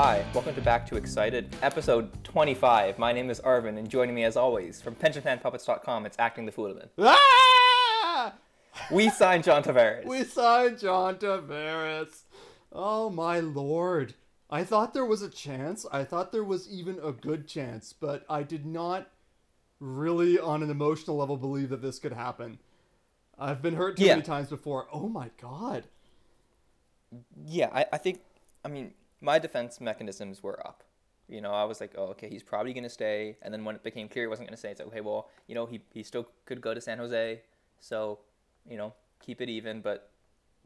Hi, welcome to Back to Excited, episode 25. My name is Arvin, and joining me as always from PensionPlanPuppets.com, it's Acting the Fulemin. Ah! We signed John Tavares. We signed John Tavares. Oh my lord. I thought there was a chance. I thought there was even a good chance, but I did not really, on an emotional level, believe that this could happen. I've been hurt too Yeah. many times before. Oh my god. yeah, I, I think, I mean, my defense mechanisms were up. You know, I was like, oh, okay, he's probably going to stay. And then when it became clear he wasn't going to stay, it's like, okay, well, you know, he, he still could go to San Jose. So, you know, keep it even. But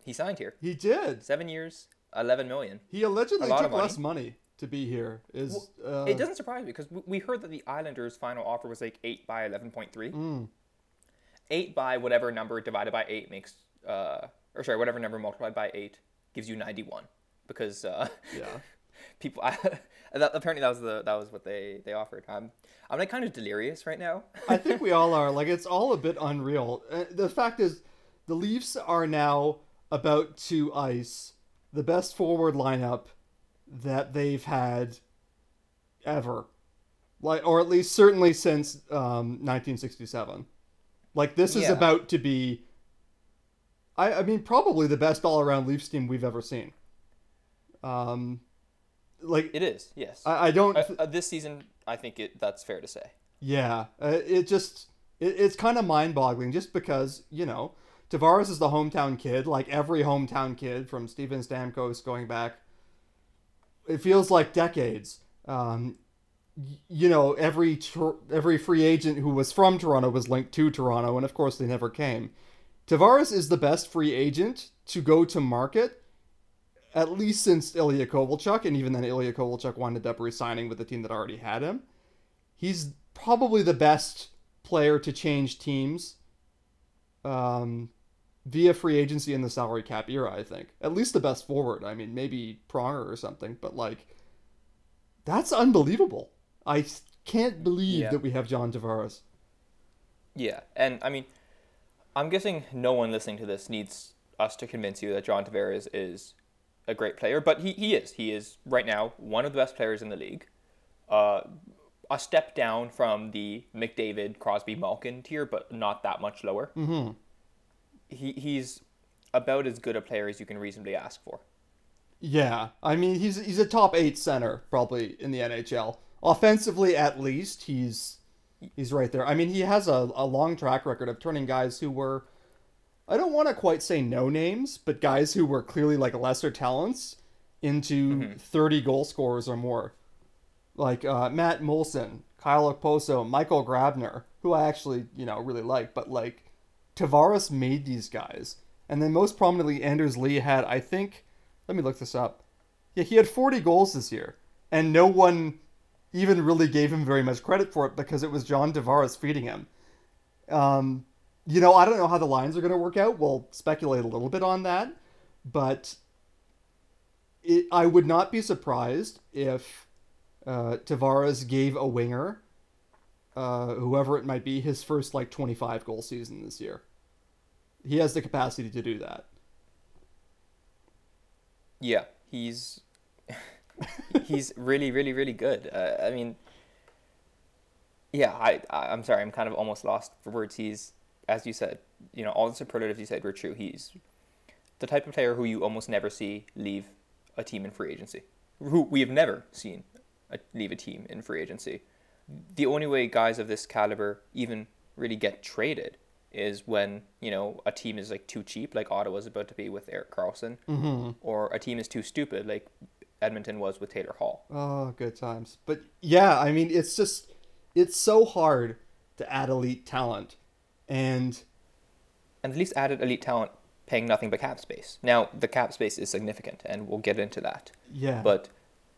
he signed here. He did. Seven years, 11 million. He allegedly took money. less money to be here. Is uh, It doesn't surprise me because we- heard that the Islanders' final offer was like eight by eleven point three. Mm. Eight by whatever number divided by eight makes, uh, or sorry, whatever number multiplied by eight gives you ninety one. Because uh, Yeah. people, I, that, apparently that was the that was what they they offered. I'm I'm like kind of delirious right now. I think we all are. Like, it's all a bit unreal. Uh, the fact is, the Leafs are now about to ice the best forward lineup that they've had ever. Like, or at least certainly since um, 1967. Like, this is Yeah. about to be. I, I mean, probably the best all around Leafs team we've ever seen. Um, like, It is yes. I, I don't. Uh, uh, this season, I think it that's fair to say. Yeah, uh, it just it, it's kind of mind-boggling just because you know Tavares is the hometown kid, like every hometown kid from Steven Stamkos going back. It feels like decades. Um, you know, every tr- every free agent who was from Toronto was linked to Toronto, and of course they never came. Tavares is the best free agent to go to market, at least since Ilya Kovalchuk, and even then Ilya Kovalchuk wound up resigning with the team that already had him he's probably the best player to change teams um, via free agency in the salary cap era, I think. At least the best forward. I mean, maybe Pronger or something, but like, that's unbelievable. I can't believe Yeah. that we have John Tavares. Yeah, and I mean, I'm guessing no one listening to this needs us to convince you that John Tavares is a great player, but he, he is. He is right now one of the best players in the league. Uh, a step down from the McDavid, Crosby, Malkin tier, but not that much lower. Mm-hmm. He he's about as good a player as you can reasonably ask for. Yeah, I mean, he's he's a top eight center probably in the NHL. Offensively, at least, he's he's right there. I mean, he has a, a long track record of turning guys who were, I don't want to quite say no names, but guys who were clearly like lesser talents into 30 goal scorers or more. Like uh, Matt Moulson, Kyle Okposo, Michael Grabner, who I actually, you know, really like, but like Tavares made these guys. And then most prominently, Anders Lee had, I think, let me look this up. Yeah, he had 40 goals this year. And no one even really gave him very much credit for it because it was John Tavares feeding him. Um, you know, I don't know how the lines are going to work out. We'll speculate a little bit on that. But it, I would not be surprised if uh, Tavares gave a winger, uh, whoever it might be, his first like 25 goal season this year. He has the capacity to do that. Yeah, he's he's really, really, really good. Uh, I mean, yeah, I, I I'm sorry, I'm kind of almost lost for words. He's, as you said, you know, all the superlatives you said were true. He's the type of player who you almost never see leave a team in free agency. Who we have never seen a, leave a team in free agency. The only way guys of this caliber even really get traded is when you know a team is like too cheap, like Ottawa's about to be with Erik Karlsson, Mm-hmm. or a team is too stupid, like Edmonton was with Taylor Hall. Oh, good times. But yeah, I mean, it's just, it's so hard to add elite talent. And And at least added elite talent paying nothing but cap space. Now the cap space is significant, and we'll get into that. yeah, But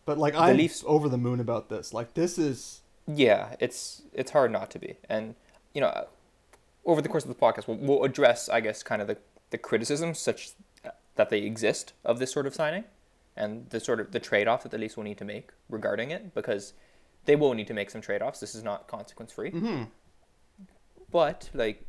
but like I'm Leafs- over the moon about this. Like this is yeah, it's it's hard not to be. And you know, over the course of the podcast, we'll, we'll address, I guess, kind of the the criticisms such that they exist of this sort of signing, and the sort of the trade off that the Leafs will need to make regarding it, because they will need to make some trade offs. This is not consequence free. mhm. But like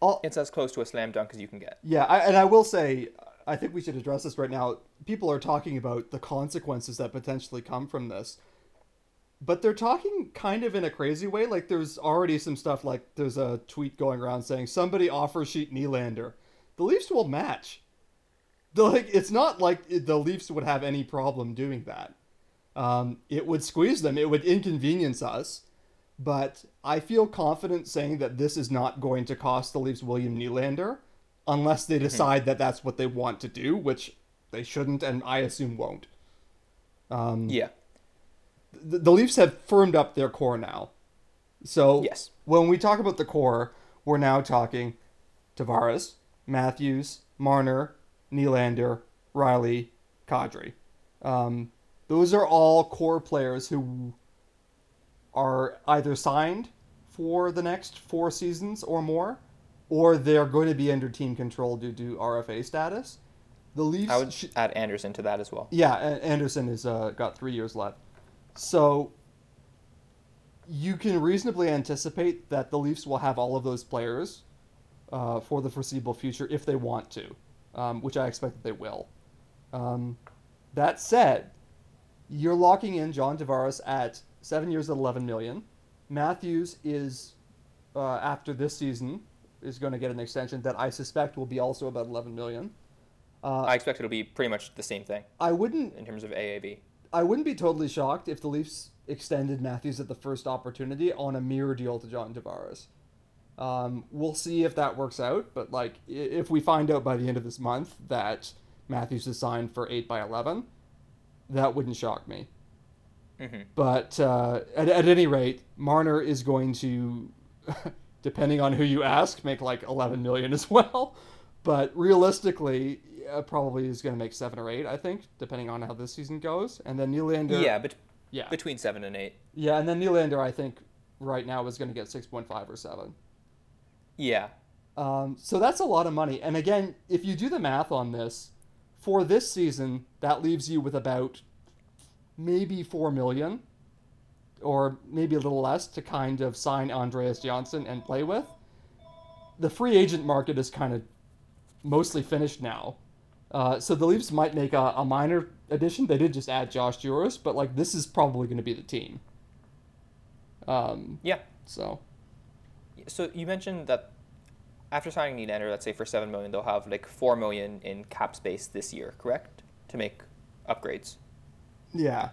All, it's as close to a slam dunk as you can get. Yeah, I, and I will say, I think we should address this right now. People are talking about the consequences that potentially come from this. But they're talking kind of in a crazy way. Like there's already some stuff like there's a tweet going around saying somebody offers sheet Nylander. The Leafs will match. The, like it's not like the Leafs would have any problem doing that. Um, it would squeeze them. It would inconvenience us. But I feel confident saying that this is not going to cost the Leafs William Nylander unless they decide that that's what they want to do, which they shouldn't, and I assume won't. Um, Yeah. the, the Leafs have firmed up their core now. So Yes. when we talk about the core, we're now talking Tavares, Matthews, Marner, Nylander, Rielly, Kadri. Um, those are all core players who are either signed for the next four seasons or more, or they're going to be under team control due to RFA status. The Leafs. I would sh- add Anderson to that as well. yeah, Anderson has uh, got three years left. So you can reasonably anticipate that the Leafs will have all of those players uh, for the foreseeable future if they want to, um, which I expect that they will. Um, that said, you're locking in John Tavares at seven years at 11 million. Matthews is, uh, after this season, is going to get an extension that I suspect will be also about 11 million. Uh, I expect it'll be pretty much the same thing I wouldn't in terms of AAV. I wouldn't be totally shocked if the Leafs extended Matthews at the first opportunity on a mirror deal to John Tavares. Um, we'll see if that works out, but like if we find out by the end of this month that Matthews is signed for eight by eleven, that wouldn't shock me. Hmm But uh, at, at any rate, Marner is going to, depending on who you ask, make like 11 million as well. But realistically, uh, probably is going to make seven or eight, I think, depending on how this season goes. And then Nylander, Yeah, but yeah, between seven and eight. yeah, and then Nylander, I think, right now is going to get 6.5 or seven. Yeah. Um, so that's a lot of money. And again, if you do the math on this, for this season, that leaves you with about maybe four million, or maybe a little less, to kind of sign Andreas Johnsson and play with. The free agent market is kind of mostly finished now. Uh, so the Leafs might make a, a minor addition. They did just add Josh Jooris, but like this is probably going to be the team. Um, Yeah. so So you mentioned that after signing Nylander, let's say for seven million, they'll have like four million in cap space this year, correct? To make upgrades. Yeah.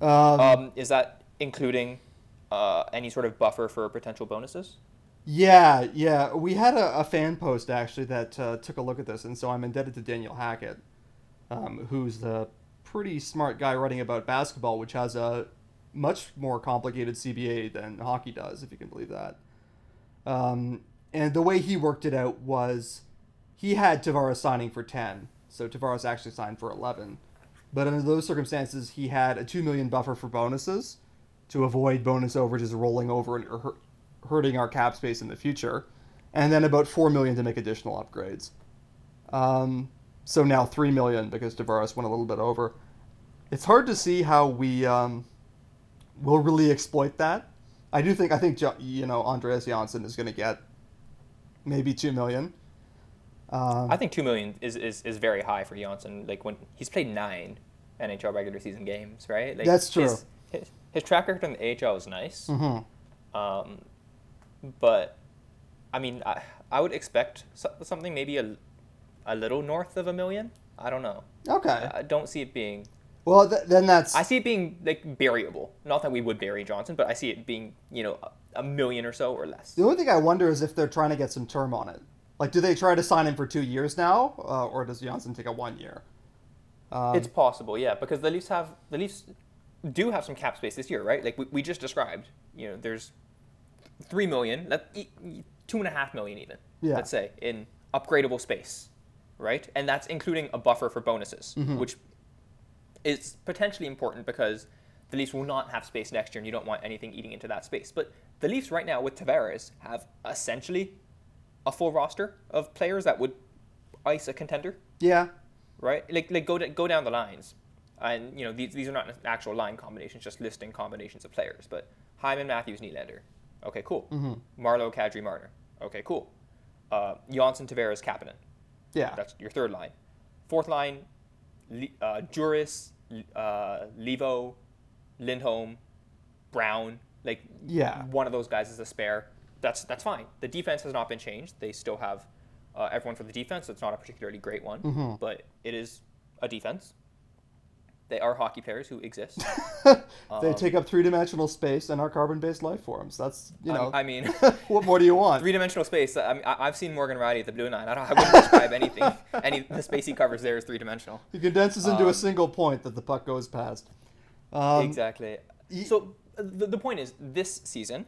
Um, Um, is that including uh, any sort of buffer for potential bonuses? Yeah, yeah. We had a, a fan post actually that uh, took a look at this, and so I'm indebted to Daniel Hackett, um, who's the pretty smart guy writing about basketball, which has a much more complicated CBA than hockey does, if you can believe that. Um, and the way he worked it out was he had Tavares signing for 10, so Tavares actually signed for 11. But under those circumstances, he had a 2 million buffer for bonuses to avoid bonus overages rolling over and hurting our cap space in the future, and then about 4 million to make additional upgrades. Um, so now 3 million because Tavares went a little bit over. It's hard to see how we um, will really exploit that. I do think I think you know Andreas Johnsson is going to get maybe 2 million. Um, I think two million is, is, is very high for Johnsson. Like when he's played nine NHL regular season games, right? Like That's true. His, his, his track record in the AHL is nice, mhm. um, but I mean, I, I would expect so- something maybe a, a little north of a million. I don't know. Okay. I, I don't see it being. Well, th- then that's I see it being like variable. Not that we would bury Johnsson, but I see it being you know a, a million or so or less. The only thing I wonder is if they're trying to get some term on it. Like, do they try to sign him for two years now, uh, or does Johnsson take a one year? Um, It's possible, yeah, because the Leafs have the Leafs do have some cap space this year, right? Like we, we just described. You know, there's three million, let e- two and a half million even. Yeah. Let's say in upgradable space, right? And that's including a buffer for bonuses, Mm-hmm. which is potentially important because the Leafs will not have space next year, and you don't want anything eating into that space. But the Leafs right now with Tavares have essentially a full roster of players that would ice a contender yeah, right? Like like go to, go down the lines, and you know these these are not actual line combinations, just listing combinations of players. But Hyman, Matthews, Nylander, okay, cool. Mm-hmm. Marleau, Kadri, Marner, okay, cool. Uh, Johnsson, Tavares, Kapanen, yeah, that's your third line. fourth line, uh, Jooris, uh, Leivo, Lindholm, Brown. Like Yeah. one of those guys is a spare. That's that's fine. The defense has not been changed. They still have uh, everyone for the defense. It's not a particularly great one, Mm-hmm. but it is a defense. They are hockey players who exist. they take up three dimensional space and are carbon based life forms. That's you know. I, I mean, what more do you want? three dimensional space. I mean, I've seen Morgan Rielly at the blue line. I don't. I wouldn't describe anything. Any the space he covers there is three dimensional. He condenses into a Um, single point that the puck goes past. Um, exactly. So uh, the, the point is, this season,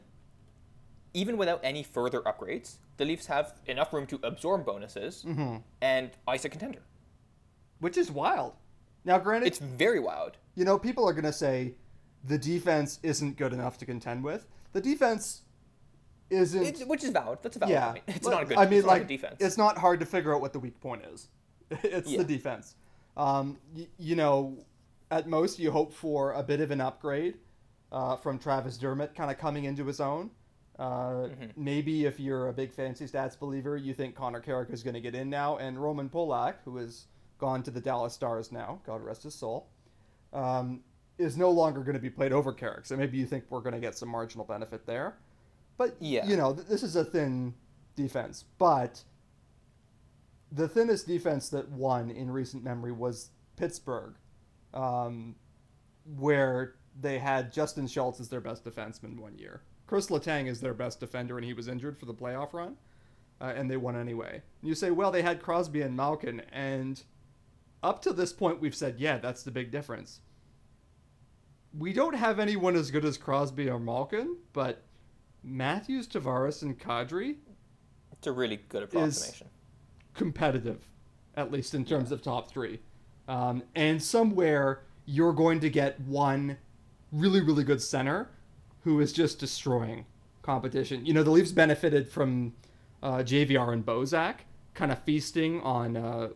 even without any further upgrades, the Leafs have enough room to absorb bonuses Mm-hmm. and ice a contender. which is wild. Now, granted, It's very wild. you know, people are going to say the defense isn't good enough to contend with. The defense isn't. It, which is valid. That's a valid yeah, point. It's but, not a good. I mean, it's like, defense. it's not hard to figure out what the weak point is. It's Yeah. the defense. Um, y- you know, at most you hope for a bit of an upgrade uh, from Travis Dermott, kind of coming into his own. Uh, Mm-hmm. Maybe if you're a big fancy stats believer, you think Connor Carrick is going to get in now, and Roman Polak, who has gone to the Dallas Stars now, God rest his soul, um, is no longer going to be played over Carrick. So maybe you think we're going to get some marginal benefit there. But Yeah. you know, th- this is a thin defense. But the thinnest defense that won in recent memory was Pittsburgh, um, where they had Justin Schultz as their best defenseman one year. Chris Letang is their best defender, and he was injured for the playoff run, uh, and they won anyway. And you say, well, they had Crosby and Malkin, and up to this point, we've said, yeah, that's the big difference. We don't have anyone as good as Crosby or Malkin, but Matthews, Tavares, and Kadri it's a really good approximation. competitive, at least in terms of top three. Um, and somewhere you're going to get one really, really good center who is just destroying competition. You know, the Leafs benefited from uh, JVR and Bozak kind of feasting on uh,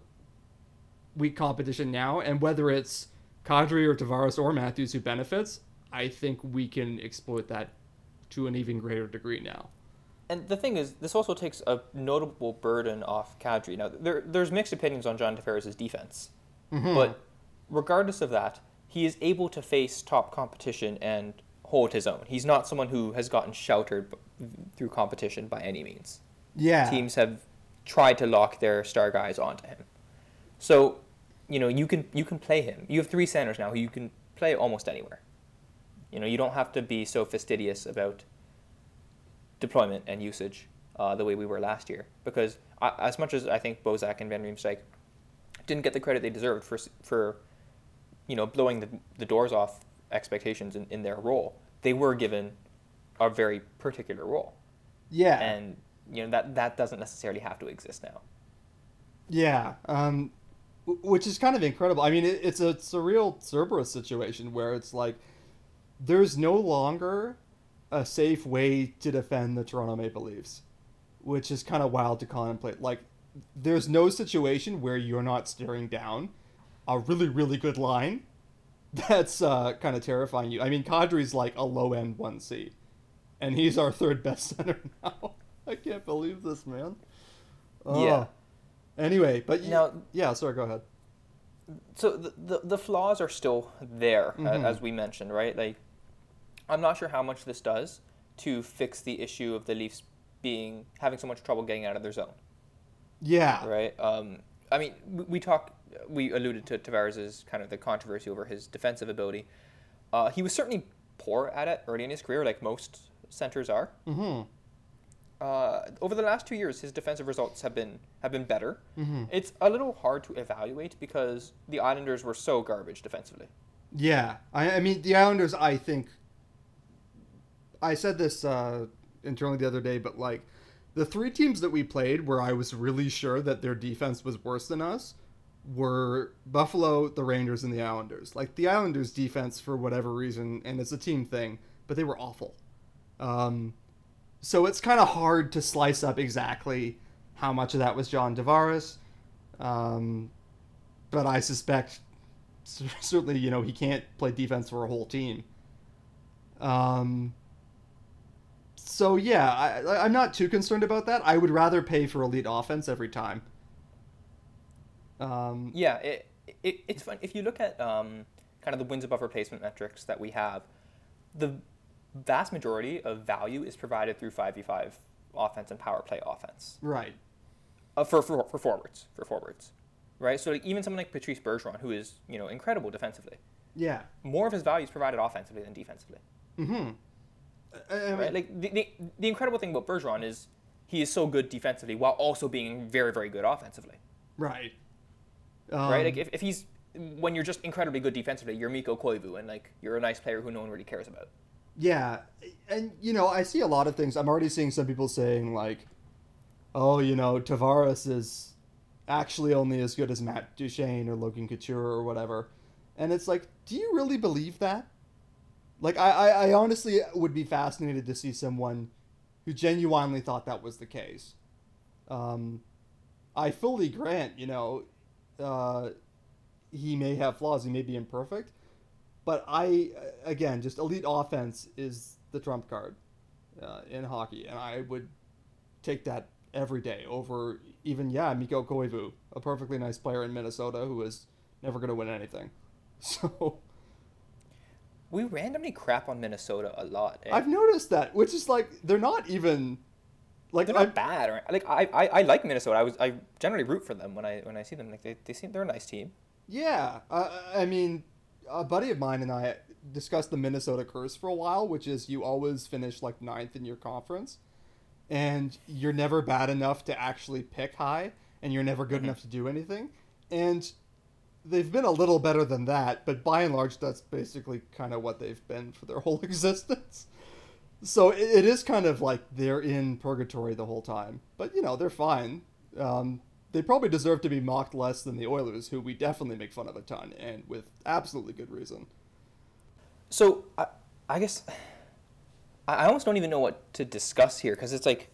weak competition now, and whether it's Kadri or Tavares or Matthews who benefits, I think we can exploit that to an even greater degree now. And the thing is, this also takes a notable burden off Kadri. Now, there, there's mixed opinions on John Tavares' defense, but regardless of that, he is able to face top competition and hold his own. He's not someone who has gotten sheltered through competition by any means. Yeah. Teams have tried to lock their star guys onto him. So, you know, you can you can play him. You have three centers now who you can play almost anywhere. You know, you don't have to be so fastidious about deployment and usage uh, the way we were last year. Because I, as much as I think Bozak and Van Riemsdyk didn't get the credit they deserved for for you know blowing the, the doors off expectations in, in their role, they were given a very particular role, yeah. and you know that that doesn't necessarily have to exist now. Yeah, um, which is kind of incredible. I mean, it, it's a it's a real Cerberus situation where it's like there's no longer a safe way to defend the Toronto Maple Leafs, which is kind of wild to contemplate. Like, there's no situation where you're not staring down a really really good line that's uh, kind of terrifying you. I mean, Kadri's like a low end one C, and he's our third best center now. I can't believe this, man. Oh. Yeah. Anyway, but you, Now- yeah, sorry, go ahead. so the, the, the flaws are still there Mhm. as we mentioned right like i'm not sure how much this does to fix the issue of the leafs being having so much trouble getting out of their zone Yeah, right um, i mean we, talk we alluded to tavares's kind of the controversy over his defensive ability uh, he was certainly poor at it early in his career like most centers are Mm-hmm. uh, over the last two years, his defensive results have been have been better. Mhm. It's a little hard to evaluate because the Islanders were so garbage defensively. Yeah, I, I mean the Islanders. I think I said this uh, internally the other day, but like the three teams that we played, where I was really sure that their defense was worse than us, were Buffalo, the Rangers, and the Islanders. Like the Islanders' defense, for whatever reason, and it's a team thing, but they were awful. Um, so it's kind of hard to slice up exactly how much of that was John Tavares. Um, but I suspect certainly, you know, he can't play defense for a whole team. Um, so yeah, I, I'm not too concerned about that. I would rather pay for elite offense every time. Um, Yeah, it, it it's fun if you look at um, kind of the wins above replacement metrics that we have. The vast majority of value is provided through five v five offense and power play offense right. uh, for, for for forwards for forwards, right? So like, even someone like Patrice Bergeron, who is you know incredible defensively, Yeah. more of his value is provided offensively than defensively, Mm-hmm. I, mean, right? Like the, the the incredible thing about Bergeron is he is so good defensively while also being very very good offensively. right. right? Um, Like if, if he's when you're just incredibly good defensively, you're Mikko Koivu and like you're a nice player who no one really cares about. Yeah, and you know, I see a lot of things. I'm already seeing some people saying like, "Oh, you know, Tavares is actually only as good as Matt Duchene or Logan Couture or whatever," and it's like, do you really believe that? Like, I, I, I honestly would be fascinated to see someone who genuinely thought that was the case. Um, I fully grant, you know, uh, he may have flaws, he may be imperfect, but I, again, just elite offense is the trump card uh, in hockey, and I would take that every day over even yeah Mikko Koivu, a perfectly nice player in Minnesota who is never going to win anything. So We randomly crap on Minnesota a lot. eh? I've noticed that, which is like they're not even like They're I, not bad, or like I, I, I like Minnesota. I was I generally root for them when I when I see them. Like they, they seem they're a nice team. Yeah, uh, I mean, a buddy of mine and I discussed the Minnesota curse for a while, which is you always finish like ninth in your conference, and you're never bad enough to actually pick high, and you're never good Mhm. enough to do anything. And they've been a little better than that, but by and large, that's basically kind of what they've been for their whole existence. So it, it is kind of like they're in purgatory the whole time, but you know they're fine. Um, they probably deserve to be mocked less than the Oilers, who we definitely make fun of a ton, and with absolutely good reason. So I, I guess I almost don't even know what to discuss here because it's like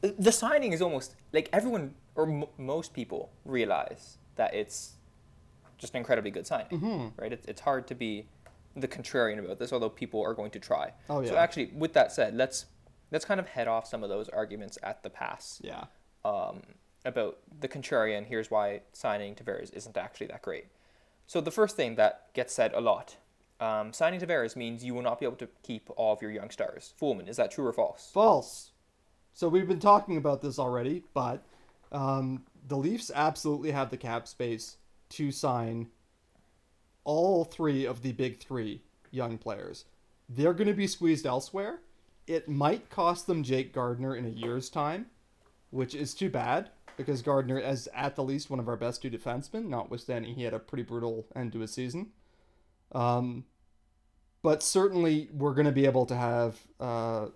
the- the signing is almost like everyone or m- most people realize that it's just an incredibly good signing, Mhm. right? It's, it's hard to be the contrarian about this, although people are going to try. Oh, yeah. So actually, with that said, let's let's kind of head off some of those arguments at the pass Yeah. um, about the contrarian. Here's why signing Tavares isn't actually that great. So the first thing that gets said a lot, um, signing Tavares means you will not be able to keep all of your young stars. Fulemin, is that true or false? False. So we've been talking about this already, but um, the Leafs absolutely have the cap space to sign all three of the big three young players. They're going to be squeezed elsewhere. It might cost them Jake Gardiner in a year's time, which is too bad because Gardner is at the least one of our best two defensemen, notwithstanding he had a pretty brutal end to his season. Um, but certainly we're going to be able to have uh,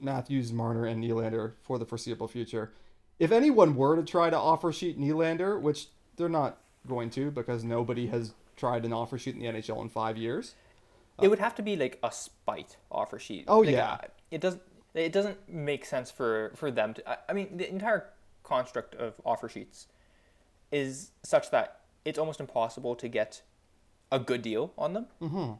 Matthews, Marner, and Nylander for the foreseeable future. If anyone were to try to offer sheet Nylander, which they're not going to because nobody has tried an offer sheet in the NHL in five years. it would have to be like a spite offer sheet. Oh, Like, yeah. it doesn't. It doesn't make sense for for them to. I, I mean, the entire construct of offer sheets is such that it's almost impossible to get a good deal on them. Mm-hmm.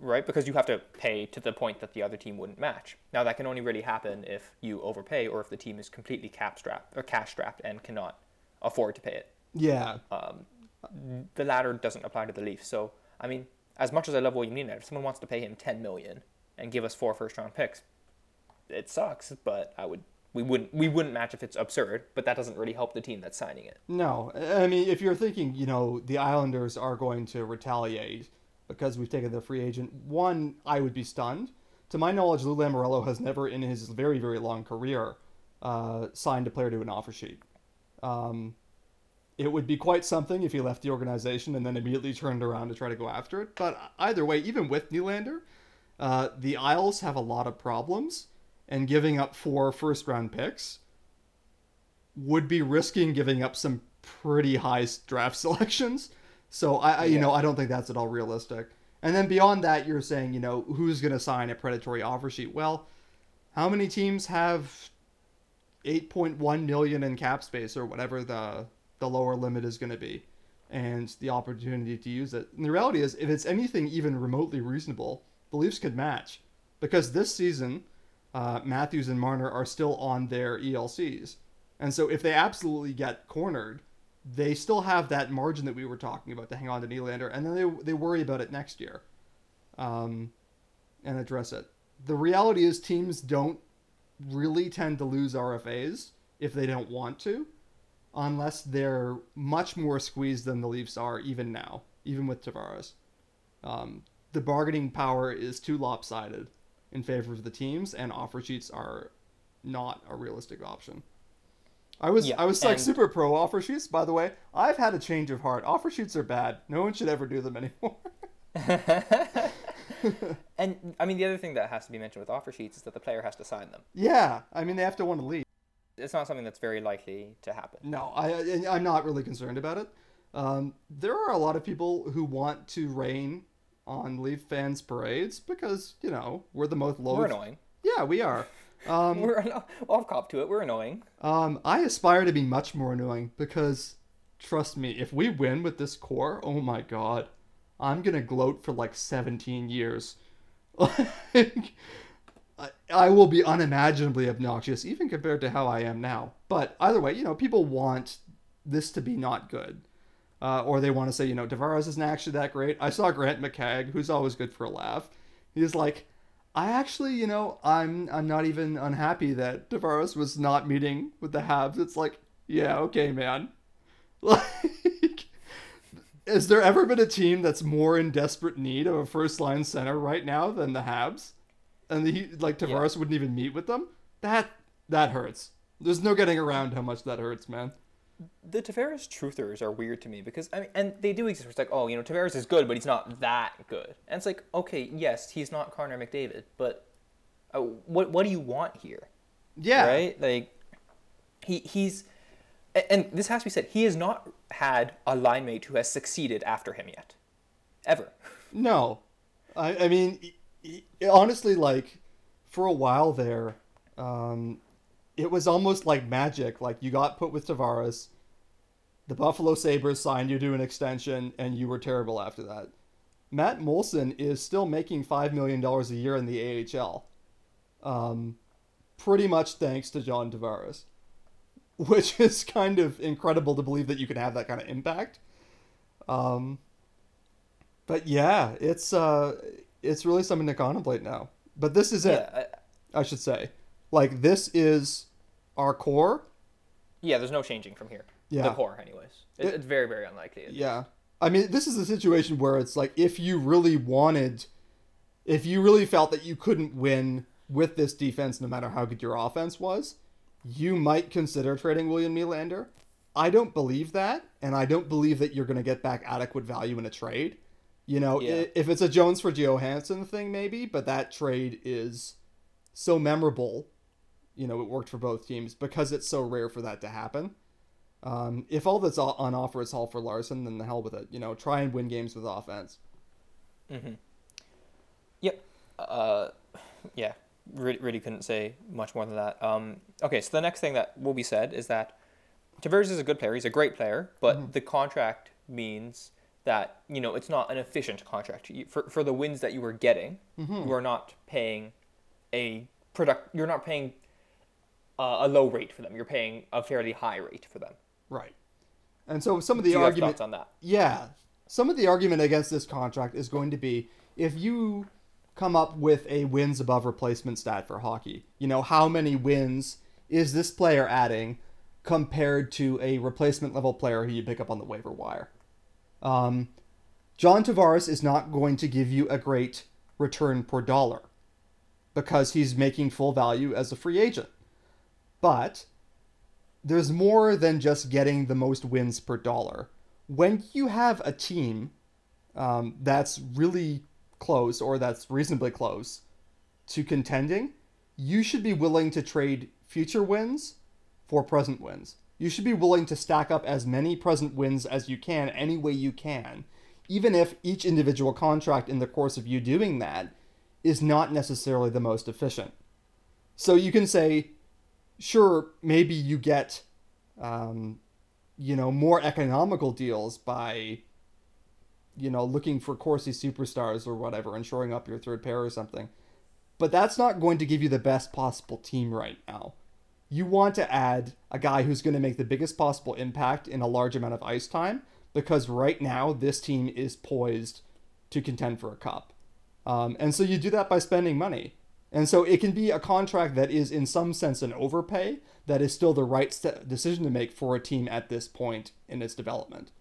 right? Because you have to pay to the point that the other team wouldn't match. Now that can only really happen if you overpay or if the team is completely cap strapped or cash strapped and cannot afford to pay it. Yeah, Um, the latter doesn't apply to the Leafs. So I mean, as much as I love William Nylander, if someone wants to pay him ten million and give us four first round picks, it sucks. But I would. We wouldn't we wouldn't match if it's absurd, but that doesn't really help the team that's signing it. no. I mean, if you're thinking, you know, the Islanders are going to retaliate because we've taken the free agent, one, I would be stunned. To my knowledge, Lou Lamoriello has never, in his very, very long career, uh, signed a player to an offer sheet. Um, it would be quite something if he left the organization and then immediately turned around to try to go after it. But either way, even with Nylander, uh, the Isles have a lot of problems, and giving up four first round picks would be risking giving up some pretty high draft selections. So I, I you Yeah. know, I don't think that's at all realistic. And then beyond that, you're saying, you know, who's going to sign a predatory offer sheet? Well, how many teams have 8.1 million in cap space or whatever the the lower limit is going to be and the opportunity to use it. And the reality is if it's anything even remotely reasonable, the Leafs could match because this season uh, Matthews and Marner are still on their ELCs. And so if they absolutely get cornered, they still have that margin that we were talking about to hang on to Nylander, and then they they worry about it next year, um, and address it. The reality is teams don't really tend to lose RFAs if they don't want to, unless they're much more squeezed than the Leafs are even now, even with Tavares. Um, the bargaining power is too lopsided in favor of the teams, and offer sheets are not a realistic option. I was Yeah, I was like super pro offer sheets. By the way, I've had a change of heart. Offer sheets are bad. No one should ever do them anymore. and I mean, the other thing that has to be mentioned with offer sheets is that the player has to sign them. yeah, I mean they have to want to leave. It's not something that's very likely to happen. No, I I'm not really concerned about it. Um, there are a lot of people who want to rain on Leaf fans' parades because you know we're the most low. We're annoying. Yeah, we are. Um, We're anno- off cop to it. We're annoying. Um, I aspire to be much more annoying because, trust me, if we win with this core, oh my god, I'm gonna gloat for like 17 years. Like, I, will be unimaginably obnoxious, even compared to how I am now. But either way, you know, people want this to be not good. Uh, or they want to say, you know, Tavares isn't actually that great. I saw Grant McCagg, who's always good for a laugh. He's like, I actually, you know, I'm I'm not even unhappy that Tavares was not meeting with the Habs. It's like, yeah, okay, man. Like, has there ever been a team that's more in desperate need of a first line center right now than the Habs? And he like Tavares wouldn't even meet with them. That that hurts. There's no getting around how much that hurts, man. The Tavares truthers are weird to me because I mean, and they do exist. It's like, oh, you know, Tavares is good, but he's not that good. And it's like, okay, yes, he's not Connor McDavid, but uh, what what do you want here? Yeah. right? Like he he's and this has to be said. He has not had a line mate who has succeeded after him yet, ever. No, I, I mean, honestly, like for a while there, um, it was almost like magic. Like you got put with Tavares, the Buffalo Sabres signed you to an extension, and you were terrible after that. Matt Moulson is still making five million dollars a year in the AHL, um, pretty much thanks to John Tavares, which is kind of incredible to believe that you can have that kind of impact. Um, but yeah, it's uh, it's really something to contemplate now. But this is it, I, I should say. Like this is our core. yeah. There's no changing from here. Yeah. The core, anyways. It, It- it's very very unlikely. Yeah. I mean, this is a situation where it's like if you really wanted, if you really felt that you couldn't win with this defense, no matter how good your offense was, you might consider trading William Nylander. I don't believe that, and I don't believe that you're going to get back adequate value in a trade. You know, Yeah. if it's a Jones for Johansen thing, maybe, but that trade is so memorable. You know, it worked for both teams because it's so rare for that to happen. Um, if all that's on offer is Hall for Larsson, then the hell with it. You know, try and win games with offense. Yep. Uh, yeah. Really, really couldn't say much more than that. Um, okay, so the next thing that will be said is that Tavares is a good player. He's a great player, but the contract means that you know it's not an efficient contract You- for for the wins that you were getting. You are not paying a product. You're not paying uh, a low rate for them. You're paying a fairly high rate for them. Right. And so some of the Do you have argument, on that? yeah, some of the argument against this contract is going to be if you come up with a wins above replacement stat for hockey. You know, how many wins is this player adding compared to a replacement level player who you pick up on the waiver wire? Um, John Tavares is not going to give you a great return per dollar because he's making full value as a free agent. But there's more than just getting the most wins per dollar. When you have a team um, that's really close or that's reasonably close to contending, you should be willing to trade future wins for present wins. You should be willing to stack up as many present wins as you can any way you can, even if each individual contract in the course of you doing that is not necessarily the most efficient. So you can say, sure, maybe you get, um, you know, more economical deals by, you know, looking for Corsi superstars or whatever and shoring up your third pair or something. But that's not going to give you the best possible team right now. You want to add a guy who's going to make the biggest possible impact in a large amount of ice time because right now this team is poised to contend for a cup. Um, and so you do that by spending money. And so it can be a contract that is, in some sense, an overpay that is still the right st- decision to make for a team at this point in its development.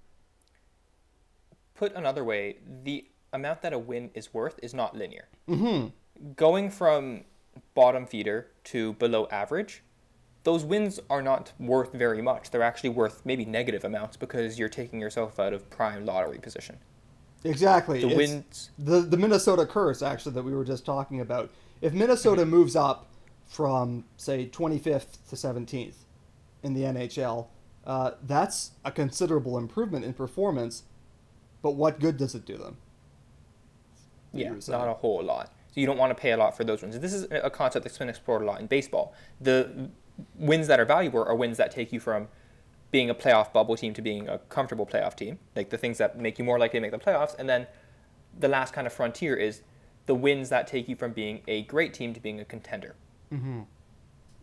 Put another way, the amount that a win is worth is not linear. Mm-hmm. Going from bottom feeder to below average, those wins are not worth very much. They're actually worth maybe negative amounts because you're taking yourself out of prime lottery position. Exactly. The It's wins, the the Minnesota curse actually that we were just talking about. If Minnesota moves up from say 25th to 17th in the NHL, uh, that's a considerable improvement in performance. But what good does it do them? yeah, not a whole lot. So you don't want to pay a lot for those wins. This is a concept that's been explored a lot in baseball. The wins that are valuable are wins that take you from being a playoff bubble team to being a comfortable playoff team, like the things that make you more likely to make the playoffs. And then the last kind of frontier is the wins that take you from being a great team to being a contender. Mm-hmm.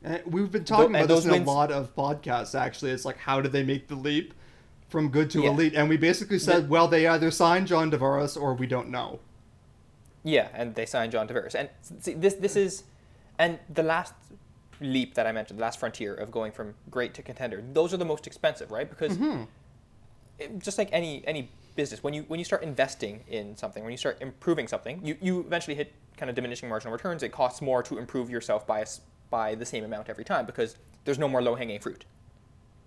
And we've been talking and about this those in wins- a lot of podcasts. Actually, it's like how do they make the leap from good to Yeah. elite? And we basically said, The- well, they either sign John Tavares or we don't know. Yeah, and they signed John Tavares. And see, this this is, and the last leap that I mentioned, the last frontier of going from great to contender, those are the most expensive, right? Because mm-hmm. it- just like any any business, when you when you start investing in something, when you start improving something, you, you eventually hit kind of diminishing marginal returns. It costs more to improve yourself by a by the same amount every time because there's no more low hanging fruit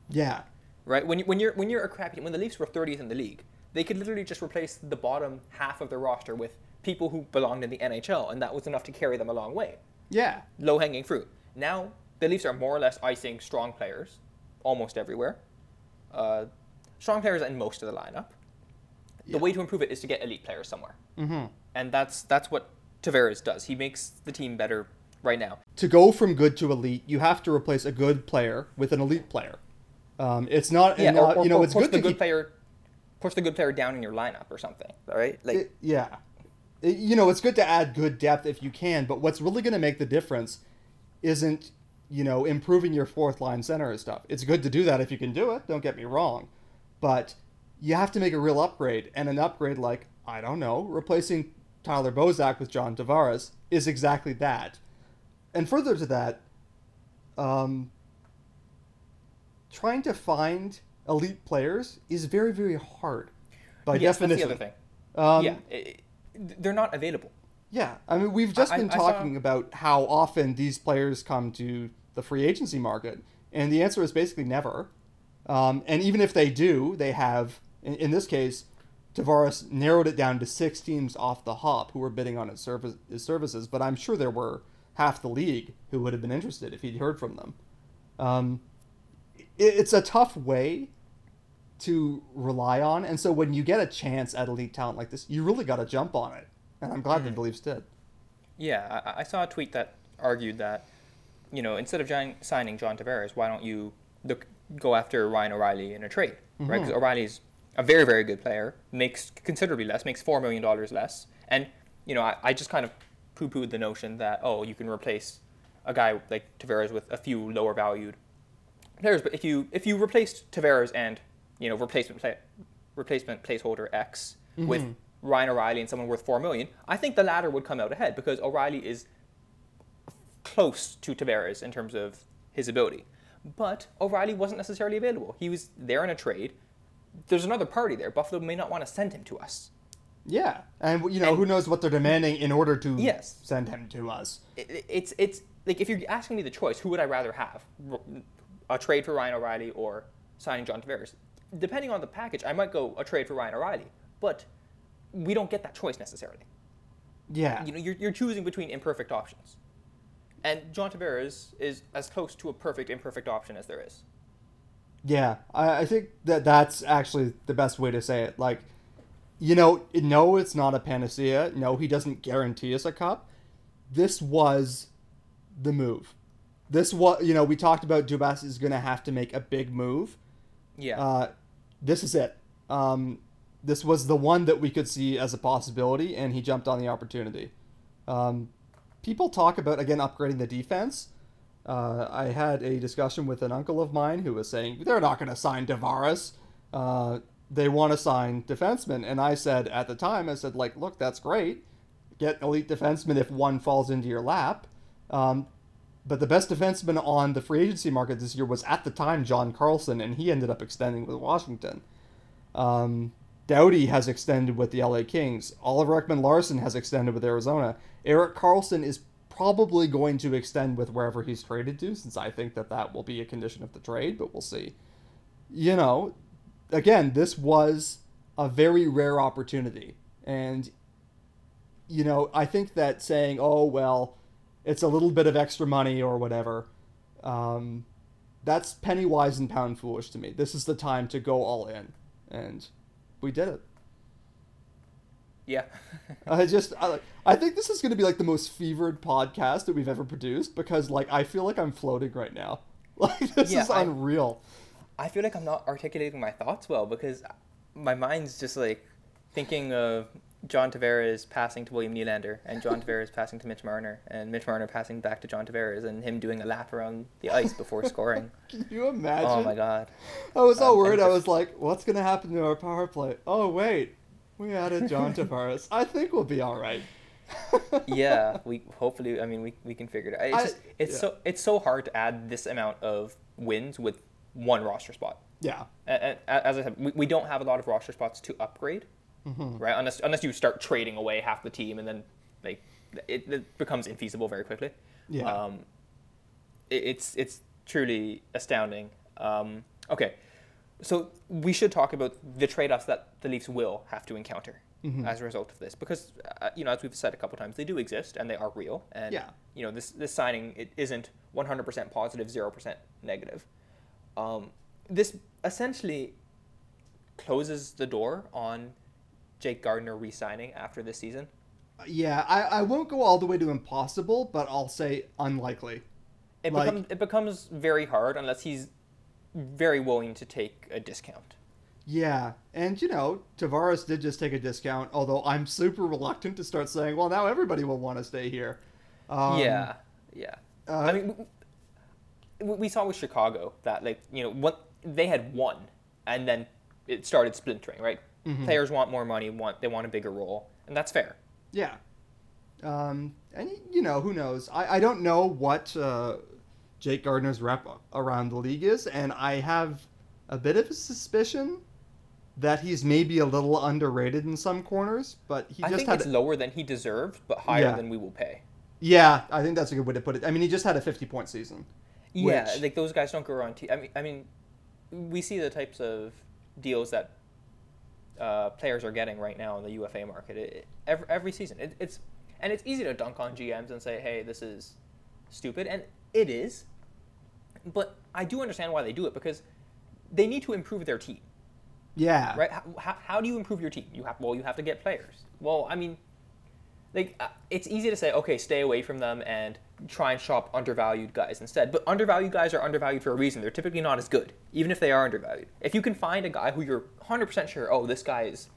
Yeah. right? When, you, when you're when you're a crappy when the Leafs were 30th in the league, they could literally just replace the bottom half of their roster with people who belonged in the NHL, and that was enough to carry them a long way. Yeah. Low hanging fruit. Now the Leafs are more or less icing strong players almost everywhere. Uh, strong players in most of the lineup. The Yeah. way to improve it is to get elite players somewhere, Mm-hmm. and that's that's what Tavares does. He makes the team better right now. to go from good to elite, you have to replace a good player with an elite player. Um, it's not, Yeah, and, or, or, you know, or it's push good the to good keep, player, push the good player down in your lineup or something. All right, like it- yeah, It- you know, it's good to add good depth if you can, but what's really going to make the difference isn't, you know, improving your fourth line center and stuff. It's good to do that if you can do it. Don't get me wrong, but you have to make a real upgrade, and an upgrade like I don't know, replacing Tyler Bozak with John Tavares is exactly that. And further to that, um, trying to find elite players is very, very hard by yes, that's definition. the other thing. Um, yeah, i i they're not available. Yeah, I mean, we've just I- been I saw- talking about how often these players come to the free agency market, and the answer is basically never. Um, and even if they do, they have, in, in this case, Tavares narrowed it down to six teams off the hop who were bidding on his, service, his services, but I'm sure there were half the league who would have been interested if he'd heard from them. Um, it, it's a tough way to rely on, and so when you get a chance at elite talent like this, you really got to jump on it. And I'm glad that the mm. Leafs did. Yeah, I, I saw a tweet that argued that, you know, instead of John, signing John Tavares, why don't you look go after Ryan O'Reilly in a trade, right? Mm-hmm. Because O'Reilly's a very very good player, makes considerably less, makes four million dollars less, and you know, I, I just kind of poo pooed the notion that oh, you can replace a guy like Tavares with a few lower valued players, but if you if you replaced Tavares and you know replacement play, replacement placeholder X mm-hmm. with Ryan O'Reilly and someone worth four million, I think the latter would come out ahead because O'Reilly is close to Tavares in terms of his ability, but O'Reilly wasn't necessarily available. He was there in a trade. There's another party there. Buffalo may not want to send him to us. Yeah, and you know And- who knows what they're demanding in order to Yes. send him to us. It- it- It's it's like if you're asking me the choice, who would I rather have? a trade for Ryan O'Reilly or signing John Tavares? Depending on the package, I might go a trade for Ryan O'Reilly, but we don't get that choice necessarily. Yeah, You know, you're, you're choosing between imperfect options, and John Tavares is as close to a perfect imperfect option as there is. yeah. I, I think that that's actually the best way to say it. Like, you know, no, it's not a panacea. No, he doesn't guarantee us a cup. This was the move. This was, you know, we talked about Dubas is going to have to make a big move. Yeah. Uh, this is it. Um, this was the one that we could see as a possibility, and he jumped on the opportunity. Um, people talk about again upgrading the defense. Uh, I had a discussion with an uncle of mine who was saying they're not going to sign Tavares. Uh, they want to sign defensemen, and I said at the time, I said like, look, that's great. Get elite defensemen if one falls into your lap. Um, but the best defenseman on the free agency market this year was at the time John Carlson, and he ended up extending with Washington. Um, Doughty has extended with the LA Kings. Oliver Ekman Larsson has extended with Arizona. Erik Karlsson is probably going to extend with wherever he's traded to, since I think that that will be a condition of the trade, but we'll see. You know, again, this was a very rare opportunity. And, you know, I think that saying, oh, well, it's a little bit of extra money or whatever, um, that's penny wise and pound foolish to me. This is the time to go all in. And we did it. Yeah. I just I, I think this is going to be like the most fevered podcast that we've ever produced because like I feel like I'm floating right now. Like this Yeah, is I- unreal. I feel like I'm not articulating my thoughts well because my mind's just like thinking of John Tavares passing to William Nylander and John Tavares passing to Mitch Marner and Mitch Marner passing back to John Tavares and him doing a lap around the ice before scoring. Can you imagine? Oh my god. I was all Um, worried. I was like, what's going to happen to our power play? Oh wait, we added John Tavares. I think we'll be all right. Yeah, we hopefully I mean we, we can figure it out. It's I- just it's yeah. so it's so hard to add this amount of wins with one roster spot. Yeah. A- a- As I said, we, we don't have a lot of roster spots to upgrade, Mm-hmm. right? Unless unless you start trading away half the team and then like it, it becomes infeasible very quickly. Yeah. Um, it, it's it's truly astounding. Um, okay, so we should talk about the trade-offs that the Leafs will have to encounter Mm-hmm. as a result of this, because uh, you know as we've said a couple times, they do exist and they are real. And Yeah. you know this this signing it isn't 100% positive, 0% negative. Um, this essentially closes the door on Jake Gardiner re-signing after this season. yeah, I, I won't go all the way to impossible, but I'll say unlikely. It Like- becomes it becomes very hard unless he's very willing to take a discount. Yeah, and you know, Tavares did just take a discount, although I'm super reluctant to start saying, well, now everybody will want to stay here. Um, yeah, yeah. uh, I mean, we saw with Chicago that like you know what they had won, and then it started splintering. Right, Mm-hmm. players want more money, want they want a bigger role, and that's fair. Yeah. Um, and you know, who knows? I, I don't know what uh, Jake Gardiner's rep around the league is, and I have a bit of a suspicion that he's maybe a little underrated in some corners, but he I just think had it's lower than he deserved, but higher Yeah. than we will pay. Yeah, I think that's a good way to put it. I mean, he just had a 50 point season. Yeah, Which- like those guys don't go around. T- I mean, I mean, we see the types of deals that uh, players are getting right now in the UFA market it, every, every season. It, it's and it's easy to dunk on GMs and say, "Hey, this is stupid," and it is. But I do understand why they do it because they need to improve their team, Yeah. right? How, how, how do you improve your team? You have well, you have to get players. Well, I mean, like uh, it's easy to say, okay, stay away from them and try and shop undervalued guys instead. But undervalued guys are undervalued for a reason. They're typically not as good, even if they are undervalued. If you can find a guy who you're 100% sure, oh, this guy is,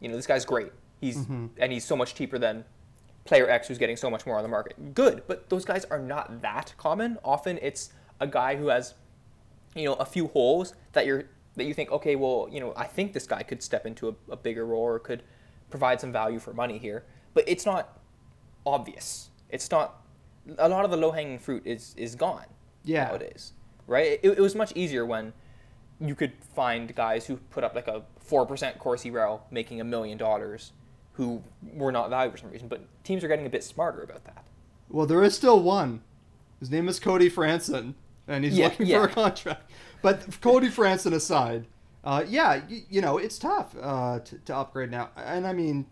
you know, this guy's great. He's and he's so much cheaper than player X who's getting so much more on the market. Good, but those guys are not that common. Often it's a guy who has, you know, a few holes that you're that you think, okay, well, you know, I think this guy could step into a, a bigger role or could provide some value for money here. But it's not obvious. It's not a lot of the low hanging fruit is is gone Yeah. nowadays, right? It, it was much easier when you could find guys who put up like a four percent Corsi rel making a million dollars, who were not valued for some reason. But teams are getting a bit smarter about that. Well, there is still one. His name is Cody Franson, and he's Yeah, looking yeah. for a contract. But Cody Franson aside, uh, yeah, you, you know, it's tough uh, to, to upgrade now. And I mean,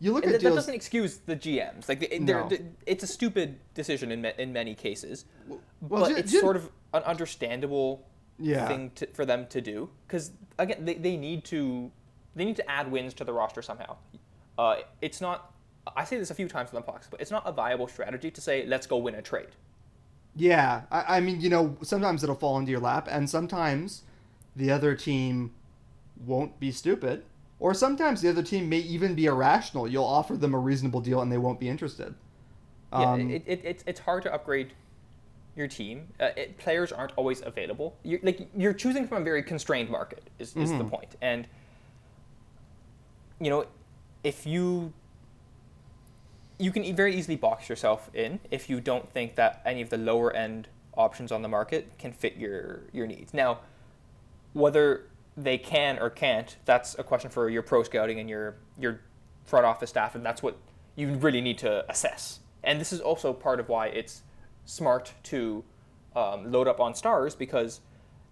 you look And at that, that doesn't excuse the GMs. Like they, they're, No. it's a stupid decision in in many cases, Well, but it's sort of an understandable Yeah. thing to, for them to do because again they, they need to they need to add wins to the roster somehow. Uh, it's not. I say this a few times on the podcast, but it's not a viable strategy to say let's go win a trade. Yeah, I, I mean, you know, sometimes it'll fall into your lap, and sometimes the other team won't be stupid, or sometimes the other team may even be irrational. You'll offer them a reasonable deal, and they won't be interested. Yeah, Um, it, it, it's it's hard to upgrade your team, uh, it, players aren't always available. You're, like you're choosing from a very constrained market is, is the point. And you know, if you you can very easily box yourself in if you don't think that any of the lower end options on the market can fit your your needs. Now, whether they can or can't, that's a question for your pro scouting and your your front office staff, and that's what you really need to assess. And this is also part of why it's smart to um, load up on stars because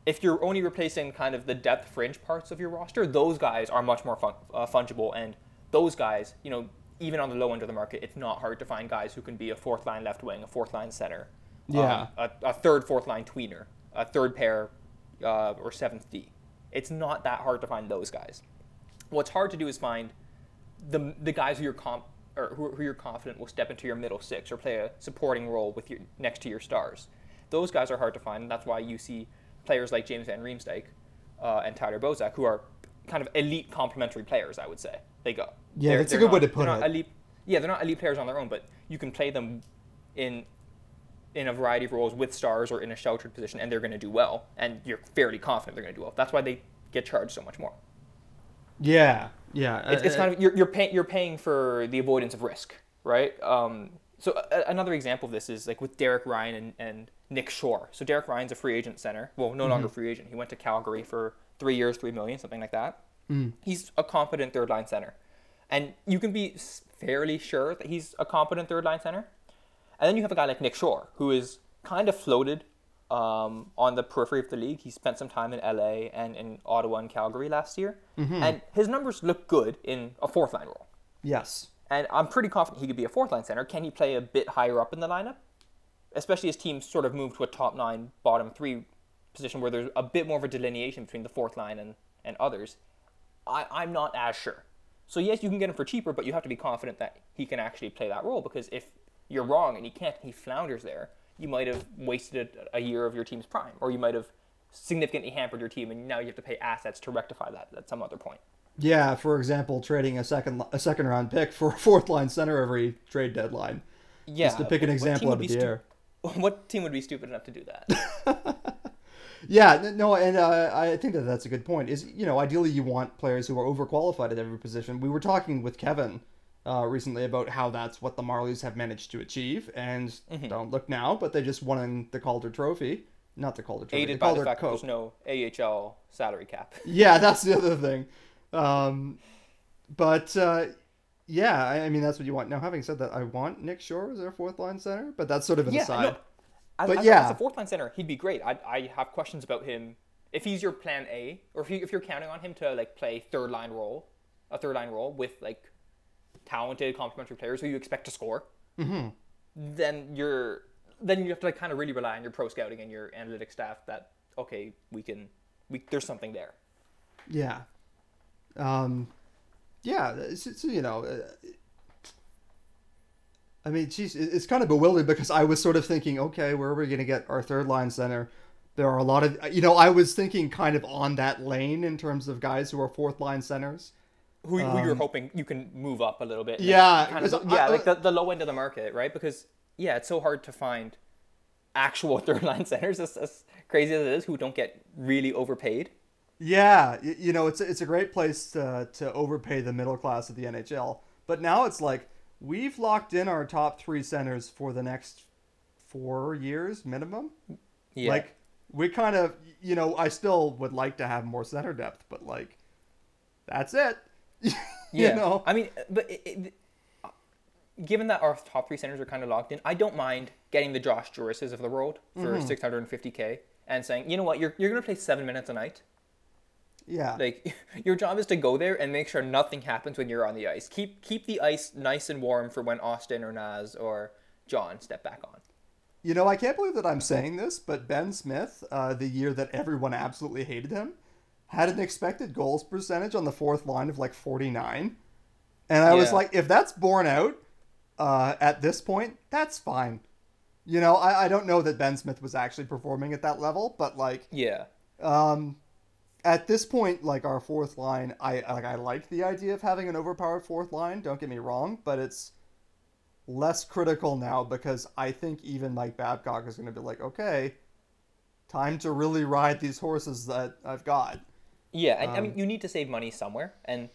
if you're only replacing kind of the depth fringe parts of your roster, those guys are much more fun, uh, fungible, and those guys, you know, even on the low end of the market, it's not hard to find guys who can be a fourth line left wing, a fourth line center, Yeah. um, a, a third fourth line tweener, a third pair, uh, or seventh D. It's not that hard to find those guys. What's hard to do is find the the guys who you're comp or who, who you're confident will step into your middle six or play a supporting role with your next to your stars. Those guys are hard to find, and that's why you see players like James Van Riemsdyk uh, and Tyler Bozak, who are kind of elite complementary players. I would say they go. Yeah, They're- that's a they're good way to put it. Elite, yeah, they're not elite players on their own, but you can play them in in a variety of roles with stars or in a sheltered position, and they're going to do well, and you're fairly confident they're going to do well. That's why they get charged so much more. Yeah, yeah. It's, it's uh, kind of you're you're paying you're paying for the avoidance of risk, right? Um, so a, another example of this is like with Derek Ryan and, and Nick Shore. So Derek Ryan's a free agent center. Well, no longer free agent. He went to Calgary for three years, three million, something like that. He's a competent third line center, and you can be fairly sure that he's a competent third line center. And then you have a guy like Nick Shore, who is kind of floated um, on the periphery of the league. He spent some time in LA and in Ottawa and Calgary last year, and his numbers look good in a fourth line role. yes. And I'm pretty confident he could be a fourth line center. Can he play a bit higher up in the lineup? Especially as teams sort of move to a top nine, bottom three position where there's a bit more of a delineation between the fourth line and, and others. I, I'm not as sure. So yes, you can get him for cheaper, but you have to be confident that he can actually play that role because if you're wrong and he can't, he flounders there, you might have wasted a year of your team's prime, or you might have significantly hampered your team, and now you have to pay assets to rectify that at some other point. Yeah, for example, trading a second a second round pick for a fourth line center every trade deadline. Yeah, Just to pick an example out of the stu- air. What team would be stupid enough to do that? Yeah, no, and uh, I think that that's a good point. Is you know, ideally you want players who are overqualified at every position. We were talking with Kevin uh, recently about how that's what the Marlies have managed to achieve, and Mm-hmm. don't look now, but they just won the Calder Trophy, not the Calder Trophy, Aided the by the fact that there's no AHL salary cap. Yeah, that's the other thing. Um, but uh, yeah, I, I mean that's what you want. Now, having said that, I want Nick Shore as our fourth line center, but that's sort of an Yeah, aside. no, as, But as, yeah. as a fourth line center, he'd be great. I, I have questions about him. If he's your plan A, or if, you, if you're counting on him to like play third line role, a third line role with like talented complementary players who you expect to score, Mm-hmm. then you're then you have to like kind of really rely on your pro scouting and your analytic staff that okay we can we there's something there. Yeah. Um, yeah, So, it's, you know, uh, I mean, geez, it's kind of bewildering because I was sort of thinking, okay, where are we going to get our third line center? There are a lot of, you know, I was thinking kind of on that lane in terms of guys who are fourth line centers. Who, who you're hoping you can move up a little bit. Um, Yeah, kind of, yeah, I- like the, the low end of the market, right? Because yeah, it's so hard to find actual third line centers, as, as crazy as it is, who don't get really overpaid. Yeah, y- you know, it's a, it's a great place to, to overpay the middle class of the NHL. But now it's like we've locked in our top three centers for the next four years minimum. Yeah, Like we kind of, you know, I still would like to have more center depth, but like that's it. you yeah. know, I mean, but it, it, given that our top three centers are kind of locked in, I don't mind getting the Josh Joorises of the world for Mm-hmm. 650k and saying, you know what, you're you're gonna play seven minutes a night. yeah, Like your job is to go there and make sure nothing happens when you're on the ice. Keep keep the ice nice and warm for when Austin or Naz or John step back on. you know, I can't believe that I'm saying this, but Ben Smith, uh, the year that everyone absolutely hated him, had an expected goals percentage on the fourth line of like 49, and I was like, if that's borne out uh, at this point, that's fine. You know, I, I don't know that Ben Smith was actually performing at that level, but like Yeah. Um, at this point, like our fourth line, I like I like the idea of having an overpowered fourth line. Don't get me wrong, but it's less critical now because I think even Mike Babcock is going to be like, okay, time to really ride these horses that I've got. Yeah, and, um, I mean, you need to save money somewhere, and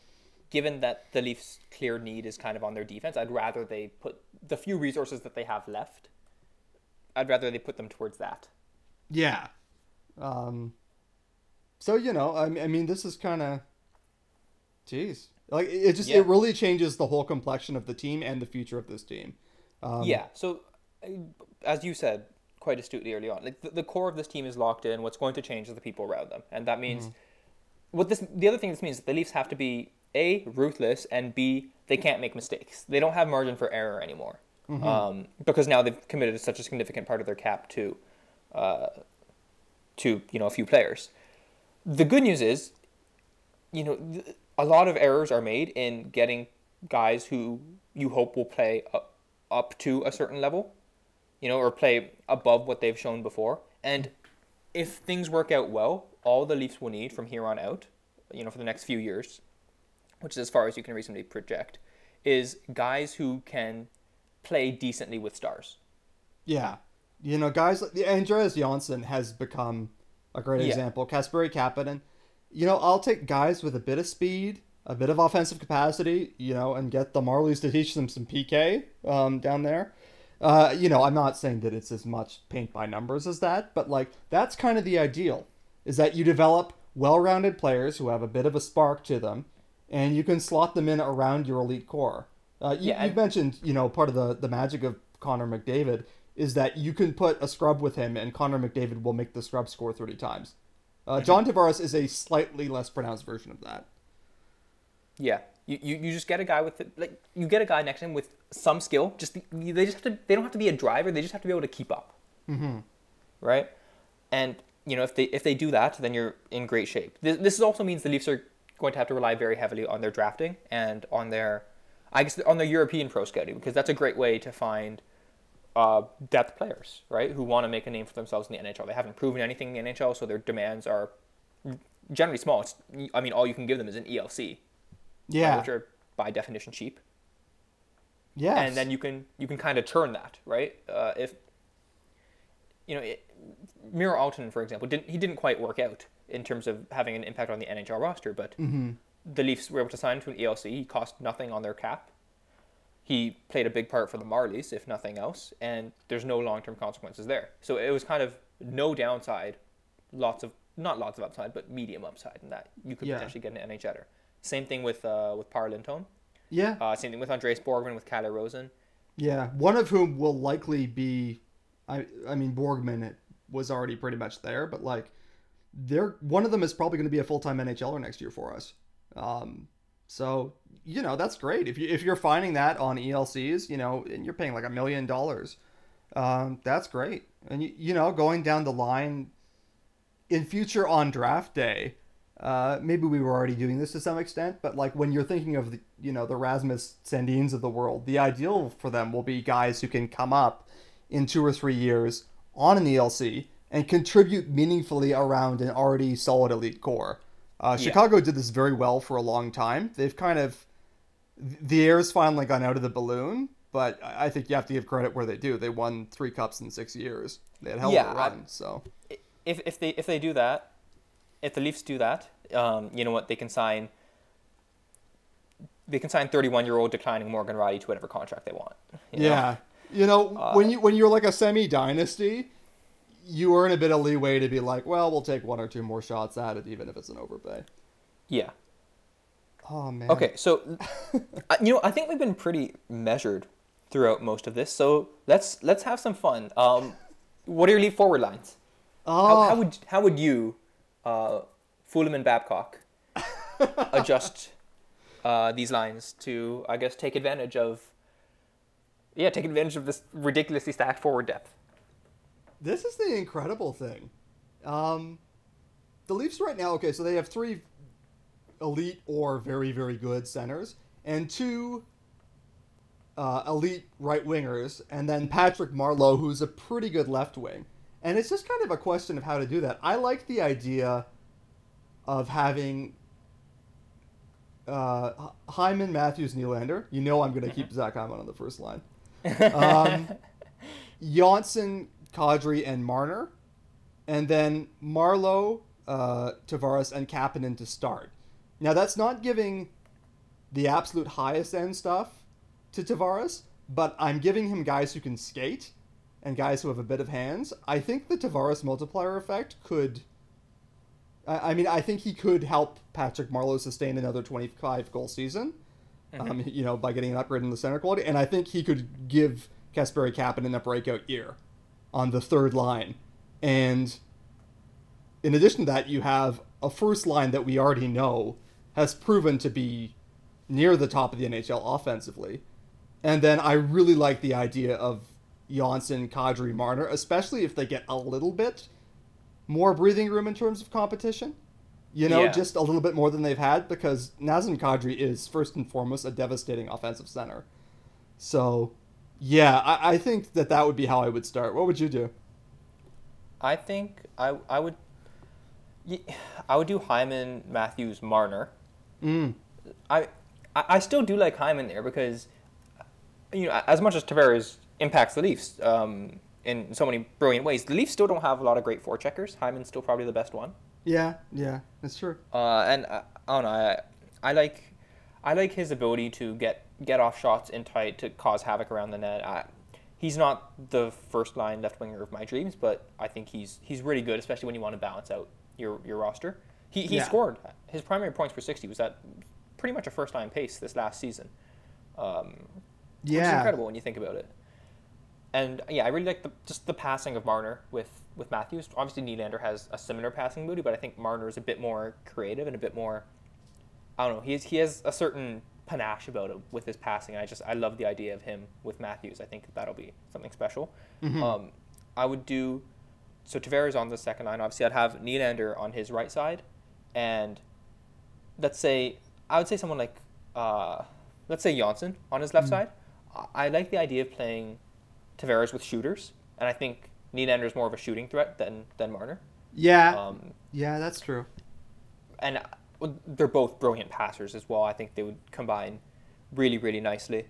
given that the Leafs' clear need is kind of on their defense, I'd rather they put the few resources that they have left. I'd rather they put them towards that. Yeah. Um. So you know, I, I mean, this is kind of, jeez, like it just yeah. it really changes the whole complexion of the team and the future of this team. Um, yeah. So, as you said quite astutely early on, like the, the, core of this team is locked in. What's going to change is the people around them, and that means. Mm-hmm. What this the other thing this means is the Leafs have to be a ruthless and b they can't make mistakes. They don't have margin for error anymore mm-hmm. um, because now they've committed such a significant part of their cap to uh, to you know a few players. The good news is, you know, th- a lot of errors are made in getting guys who you hope will play up, up to a certain level, you know, or play above what they've shown before. And if things work out well, all the Leafs will need from here on out, you know, for the next few years, which is as far as you can reasonably project, is guys who can play decently with stars. Yeah. You know, guys like Andreas Johnsson has become a great yeah. example. Kasperi Kapanen. You know, I'll take guys with a bit of speed, a bit of offensive capacity, you know, and get the Marlies to teach them some PK um, down there. Uh, you know, I'm not saying that it's as much paint by numbers as that, but like that's kind of the ideal, is that you develop well-rounded players who have a bit of a spark to them, and you can slot them in around your elite core. Uh, you, yeah, you mentioned, you know, part of the the magic of Connor McDavid is that you can put a scrub with him, and Connor McDavid will make the scrub score 30 times. Uh, mm-hmm. John Tavares is a slightly less pronounced version of that. Yeah, you, you, you just get a guy with like you get a guy next to him with some skill. Just they just have to they don't have to be a driver. They just have to be able to keep up. Mm-hmm. Right, and you know if they if they do that, then you're in great shape. This, this also means the Leafs are going to have to rely very heavily on their drafting and on their I guess on their European pro scouting because that's a great way to find uh, depth players, right, who want to make a name for themselves in the NHL. They haven't proven anything in the NHL, so their demands are generally small. It's, I mean, all you can give them is an ELC, yeah, which are by definition cheap. Yeah, and then you can you can kind of turn that, right? Uh, if you know, it, Miro Aaltonen, for example, didn't he didn't quite work out in terms of having an impact on the NHL roster, but mm-hmm. the Leafs were able to sign him to an ELC. He cost nothing on their cap he played a big part for the Marlies, if nothing else, and there's no long term consequences there. So it was kind of no downside, lots of not lots of upside, but medium upside in that you could yeah. potentially get an NHLer. Same thing with uh, with Par Lindholm. Yeah. Uh, same thing with Andreas Borgman with Calle Rosen. Yeah, one of whom will likely be, I I mean Borgman was already pretty much there, but like, they're one of them is probably going to be a full time NHLer next year for us. Um, so you know that's great if you if you're finding that on ELCs, you know, and you're paying like a million dollars, um, that's great. And you, you know, going down the line in future on draft day, uh, maybe we were already doing this to some extent, but like when you're thinking of the you know the Rasmus Sandins of the world, the ideal for them will be guys who can come up in two or three years on an ELC and contribute meaningfully around an already solid elite core. Uh, yeah. Chicago did this very well for a long time. They've kind of the air's finally gone out of the balloon, but I think you have to give credit where they do. They won three cups in six years. They had hell yeah, of a run. I, so if if they if they do that, if the Leafs do that, um, you know what they can sign. They can sign 31 year old declining Morgan Rielly to whatever contract they want. You yeah, know? You know uh, when you when you're like a semi dynasty, you earn a bit of leeway to be like, well, we'll take one or two more shots at it, even if it's an overpay. Yeah. Oh man. Okay, so you know, I think we've been pretty measured throughout most of this. So let's let's have some fun. Um, what are your lead forward lines? Oh. How, how would how would you, uh, Fulemin and Babcock, adjust uh, these lines to, I guess, take advantage of? Yeah, take advantage of this ridiculously stacked forward depth. This is the incredible thing. Um, the Leafs right now, okay, so they have three elite or very, very good centers and two uh, elite right wingers, and then Patrick Marleau, who's a pretty good left wing. And it's just kind of a question of how to do that. I like the idea of having uh, Hyman, Matthews, Nylander. You know I'm going to keep mm-hmm. Zach Hyman on the first line. Um, Johnsson, Kadri, and Marner, and then Marleau, uh, Tavares, and Kapanen to start. Now that's not giving the absolute highest end stuff to Tavares, but I'm giving him guys who can skate and guys who have a bit of hands. I think the Tavares multiplier effect could. I I mean, I think he could help Patrick Marleau sustain another 25 goal season, um, you know, by getting an upgrade in the center quality. And I think he could give Kasperi Kapanen a breakout year on the third line. And in addition to that, you have a first line that we already know has proven to be near the top of the NHL offensively. And then I really like the idea of Johnsson, Kadri, Marner, especially if they get a little bit more breathing room in terms of competition. You know, Yeah. just a little bit more than they've had because Nazem Kadri is first and foremost a devastating offensive center. So, yeah, I, I think that that would be how I would start. What would you do? I think I I would I would do Hyman, Matthews, Marner. Mm. I I I still do like Hyman there because you know as much as Tavares impacts the Leafs um, in so many brilliant ways, the Leafs still don't have a lot of great forecheckers. Hyman's still probably the best one. Yeah, yeah, that's true. Uh, and I, I don't know. I, I like, I like his ability to get get off shots in tight to cause havoc around the net. I, he's not the first line left winger of my dreams, but I think he's he's really good, especially when you want to balance out your your roster. He he Yeah. scored his primary points per sixty was at pretty much a first line pace this last season. Um, which is incredible when you think about it. And yeah, I really like the just the passing of Marner with with Matthews. Obviously, Nylander has a similar passing ability, but I think Marner is a bit more creative and a bit more. I don't know. He has, he has a certain panache about him with his passing. I just I love the idea of him with Matthews. I think that'll be something special. Um, I would do so. Tavares on the second line. Obviously, I'd have Nylander on his right side, and let's say I would say someone like uh, let's say Johnsson on his left side. I, I like the idea of playing Tavares with shooters, and I think Nylander is more of a shooting threat than than Marner. Yeah, Um, yeah, that's true. and uh, they're both brilliant passers as well. I think they would combine really, really nicely.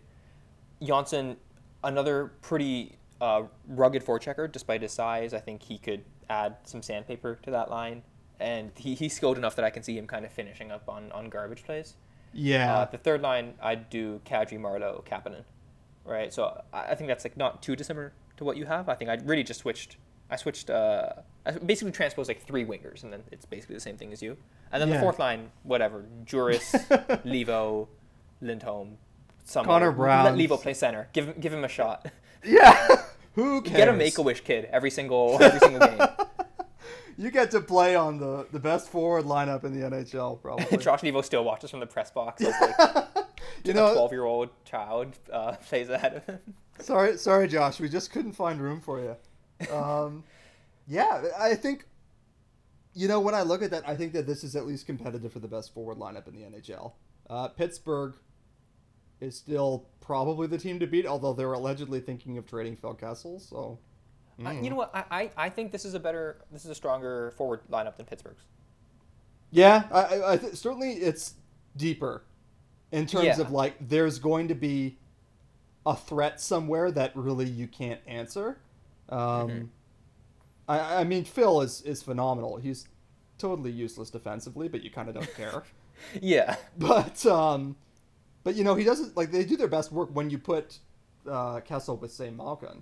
Johnsson, another pretty uh, rugged forechecker, despite his size. I think he could add some sandpaper to that line, and he, he's skilled enough that I can see him kind of finishing up on, on garbage plays. Yeah, Uh, the third line, I'd do Kadri, Marleau, Kapanen, right? So I, I think that's like not too dissimilar to what you have. I think I really just switched. I switched. Uh, I basically transposed like three wingers, and then it's basically the same thing as you. And then Yeah. the fourth line, whatever, Jooris, Leivo, Lindholm, some Connor Brown. Let Leivo play center. Give him, give him a shot. yeah. Who cares? Get a Make a Wish kid every single every single game. You get to play on the the best forward lineup in the NHL, probably. Josh Leivo still watches from the press box like you a know, twelve year old child uh, plays ahead of him. sorry, sorry, Josh. We just couldn't find room for you. Um, yeah, I think. You know, when I look at that, I think that this is at least competitive for the best forward lineup in the NHL. Uh, Pittsburgh is still probably the team to beat, although they're allegedly thinking of trading Phil Kessel. So, Uh, mm. you know what? I, I, I think this is a better, this is a stronger forward lineup than Pittsburgh's. Yeah, I, I, I th- certainly it's deeper in terms Yeah. of like there's going to be a threat somewhere that really you can't answer. Um, Mhm. I, I mean, Phil is is phenomenal. He's totally useless defensively, but you kind of don't care. Yeah. but um, but you know he doesn't like they do their best work when you put uh, Kessel with say Malkin.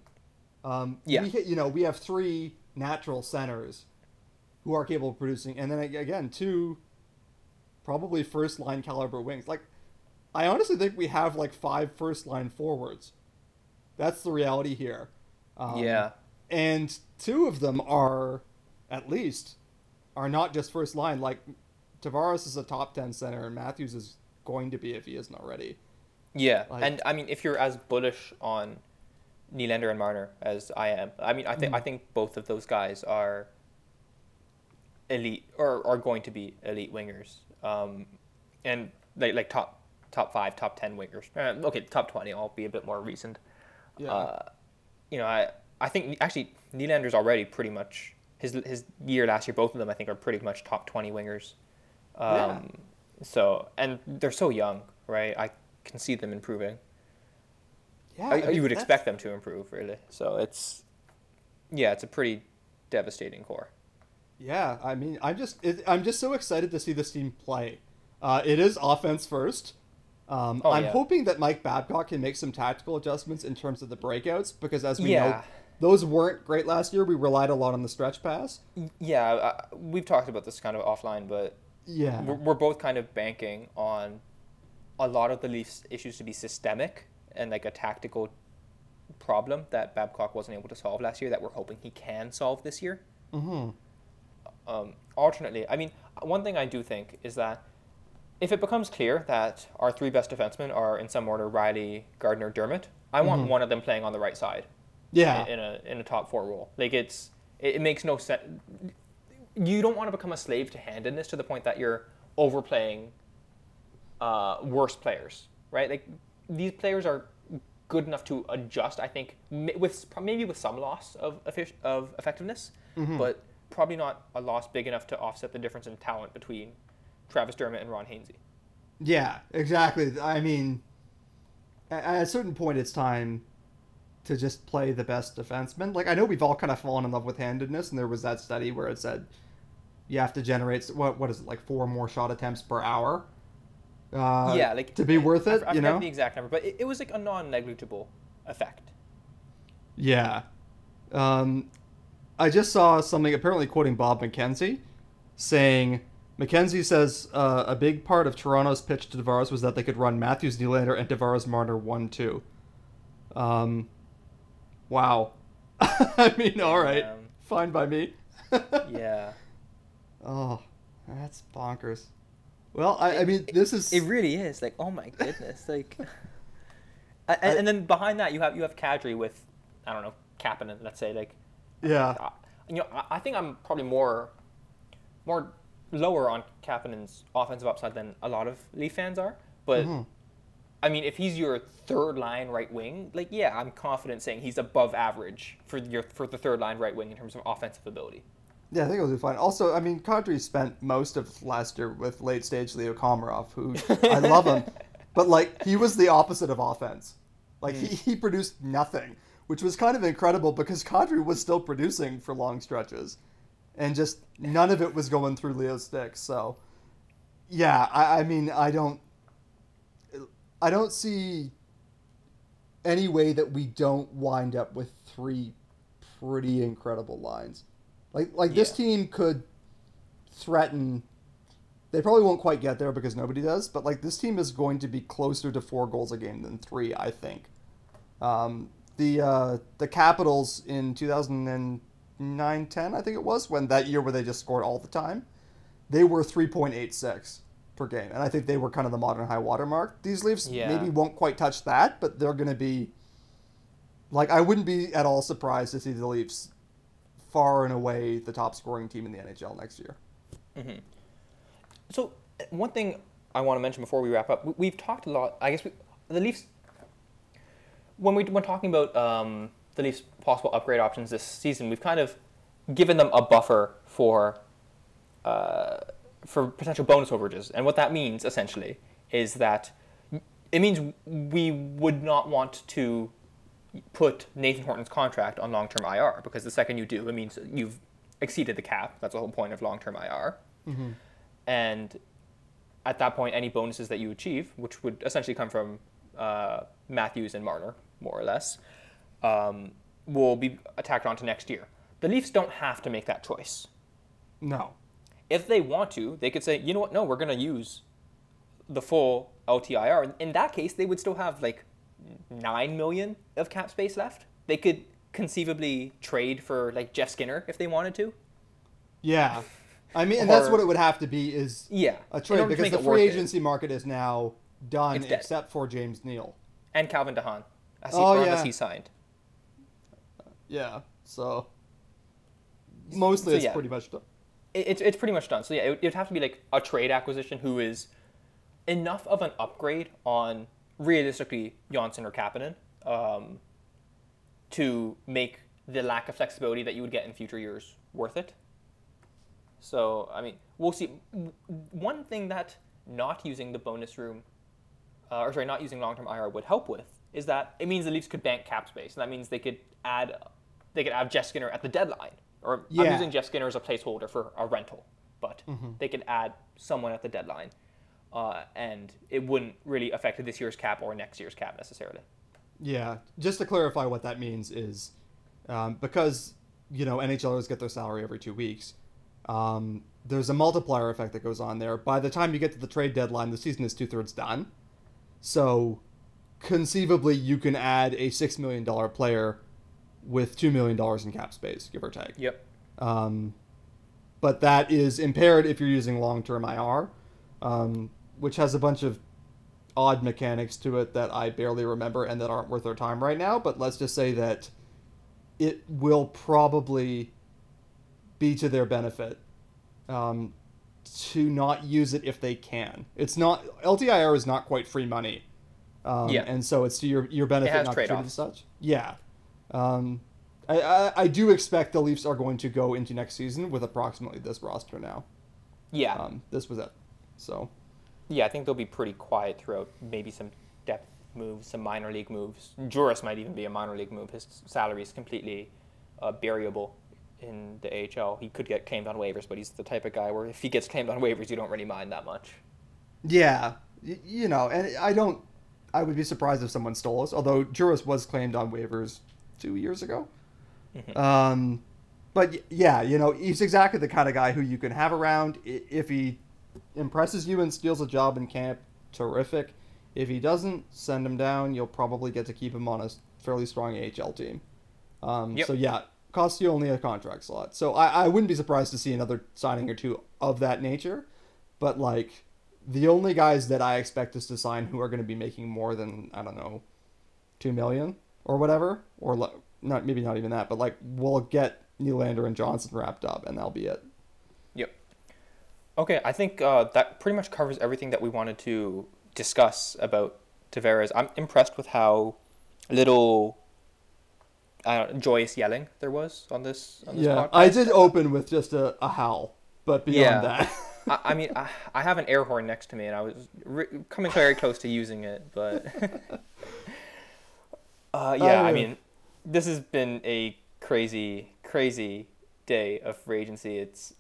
Um, Yeah. we, you know we have three natural centers who are capable of producing, and then again two probably first line caliber wings. Like I honestly think we have like five first line forwards. That's the reality here. Um, yeah. and two of them are at least are not just first line like tavares is a top 10 center and matthews is going to be if he isn't already Yeah. like- and I mean, if you're as bullish on Nylander and Marner as I am, I mean, I think Mm. I think both of those guys are elite or are going to be elite wingers. Um, and like like top top five, top ten wingers. Uh, okay, top twenty. I'll be a bit more recent. yeah Uh, you know, I I think actually Nylander's already pretty much his his year last year. Both of them I think are pretty much top twenty wingers. Um, Yeah. So and they're so young, right? I can see them improving. Yeah, I- I mean, you would that's- expect them to improve, really. So it's, yeah, it's a pretty devastating core. Yeah, I mean, I'm just it, I'm just so excited to see this team play. Uh, it is offense first. Um, Oh, I'm yeah. hoping that Mike Babcock can make some tactical adjustments in terms of the breakouts because, as we know, those weren't great last year. We relied a lot on the stretch pass. Yeah, uh, we've talked about this kind of offline, but Yeah, we're, we're both kind of banking on a lot of the Leafs' issues to be systemic and like a tactical problem that Babcock wasn't able to solve last year that we're hoping he can solve this year. hmm Um, alternately, I mean, one thing I do think is that if it becomes clear that our three best defensemen are in some order Rielly, Gardiner, Dermott, I want one of them playing on the right side yeah, in, in a in a top four role. Like it's it, it makes no sense. You don't want to become a slave to handedness to the point that you're overplaying uh, worse players, right? Like these players are good enough to adjust. I think with maybe with some loss of of effectiveness, but probably not a loss big enough to offset the difference in talent between Travis Dermott and Ron Hainsey. yeah, exactly. I mean, at, a certain point, it's time to just play the best defenseman. Like I know we've all kind of fallen in love with handedness, and there was that study where it said you have to generate what what is it like four more shot attempts per hour. Uh, yeah, like to be worth it, I you know. the exact number, but it, it was like a non-negligible effect. Yeah. Um, I just saw something apparently quoting Bob McKenzie saying McKenzie says uh, a big part of Toronto's pitch to Tavares was that they could run Matthews, Nylander, and Tavares Marner 1 2. Um, wow. I mean, all right. Um, Fine by me. Yeah. Oh, that's bonkers. Well, I, I mean, this is. It really is like, oh my goodness, like, A- and, and then behind that you have you have Kadri with, I don't know, Kapanen. Let's say like, yeah. you know, I, I think I'm probably more, more lower on Kapanen's offensive upside than a lot of Leaf fans are. But Mhm. I mean, if he's your third line right wing, like, yeah, I'm confident saying he's above average for your for the third line right wing in terms of offensive ability. Yeah, I think it'll be fine. Also, I mean, Kadri spent most of last year with late stage Leo Komarov, who I love him, but like he was the opposite of offense. Like he, he produced nothing, which was kind of incredible because Kadri was still producing for long stretches, and just none of it was going through Leo's sticks. So, yeah, I, I mean, I don't, I don't see any way that we don't wind up with three pretty incredible lines. Like like this team could threaten. They probably won't quite get there because nobody does, but like this team is going to be closer to four goals a game than three, I think. Um, the uh, the Capitals in 2009 10, I think it was, when that year where they just scored all the time, they were 3.86 per game. And I think they were kind of the modern high water mark. These Leafs Yeah. maybe won't quite touch that, but they're going to be. Like, I wouldn't be at all surprised to see the Leafs far and away the top scoring team in the NHL next year. So uh, one thing I want to mention before we wrap up, we- we've talked a lot. I guess we, the Leafs, when we when talking about um, the Leafs' possible upgrade options this season, we've kind of given them a buffer for uh, for potential bonus overages, and what that means essentially is that it means we would not want to put Nathan Horton's contract on long-term IR because the second you do, it means you've exceeded the cap. That's the whole point of long-term IR. And at that point, any bonuses that you achieve, which would essentially come from uh, Matthews and Marner, more or less, um, will be attacked onto next year. The Leafs don't have to make that choice. No. If they want to, they could say, you know what, no, we're going to use the full LTIR. In that case, they would still have like 9 million of cap space left. They could conceivably trade for like Jeff Skinner if they wanted to. Yeah. I mean, and that's what it would have to be is Yeah. a trade because the free worth it. agency market is now done except for James Neal. And Calvin DeHaan. As he, Oh, yeah. unless he signed. Yeah. So mostly So, it's yeah. pretty much done. it, it's it's pretty much done. So yeah, it, would- have to be like a trade acquisition who is enough of an upgrade on realistically Johnsson or Kapanen um, to make the lack of flexibility that you would get in future years worth it. So I mean, we'll see. One thing that not using the bonus room, uh, or sorry, not using long-term IR would help with is that it means the Leafs could bank cap space, and that means they could add they could have Jeff Skinner at the deadline. Or I'm using Jeff Skinner as a placeholder for a rental, but Mm-hmm. they could add someone at the deadline, uh, and it wouldn't really affect this year's cap or next year's cap necessarily. Yeah, just to clarify what that means is um, because you know NHLers get their salary every two weeks. Um, there's a multiplier effect that goes on there. By the time you get to the trade deadline, the season is two thirds done. So conceivably, you can add a six million dollar player with two million dollars in cap space, give or take. Yep. Um, but that is impaired if you're using long term IR, um, which has a bunch of odd mechanics to it that I barely remember and that aren't worth our time right now. But let's just say that it will probably be to their benefit um, to not use it if they can. It's not LTIR is not quite free money. Um, Yeah. and so it's to your your benefit not to treat it trade-offs. as such. Yeah, um, I, I I do expect the Leafs are going to go into next season with approximately this roster now. Yeah. Um, this was it. So Yeah, I think they'll be pretty quiet throughout. Maybe some depth moves, some minor league moves. Jooris might even be a minor league move. His salary is completely uh, variable in the AHL. He could get claimed on waivers, but he's the type of guy where if he gets claimed on waivers, you don't really mind that much. yeah, y- you know, and I don't. I would be surprised if someone stole us. Although Jooris was claimed on waivers two years ago. Um, but yeah, you know, he's exactly the kind of guy who you can have around if he impresses you and steals a job in camp. Terrific. If he doesn't, send him down. You'll probably get to keep him on a fairly strong AHL team. Um, Yep. So yeah, costs you only a contract slot. So I, I wouldn't be surprised to see another signing or two of that nature. But like the only guys that I expect us to sign who are going to be making more than I don't know, two million or whatever, or le- not maybe not even that, but like we'll get Nylander and Johnsson wrapped up, and that'll be it. Yep. Okay, I think uh, that pretty much covers everything that we wanted to discuss about Tavares. I'm impressed with how little I joyous yelling there was on this. On this Yeah, podcast. I did open with just a, a howl, but beyond Yeah. that, I, I mean, I, I have an air horn next to me, and I was re- coming very close to using it, but uh, yeah, I mean, this has been a crazy, crazy day of free agency. It's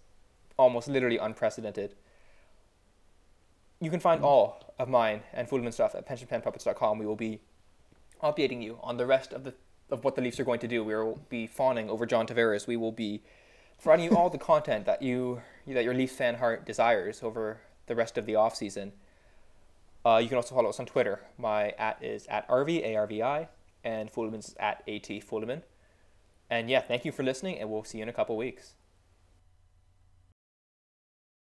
almost literally unprecedented. You can find all of mine and Fulemin stuff at pensionplanpuppets.com. We will be updating you on the rest of the of what the Leafs are going to do. We will be fawning over John Tavares. We will be providing you all the content that you that your Leafs fan heart desires over the rest of the offseason. Uh, you can also follow us on Twitter. My at is at RV, A-R-V-I, and Fulemin's at AT Fulemin. And yeah, thank you for listening, and we'll see you in a couple weeks.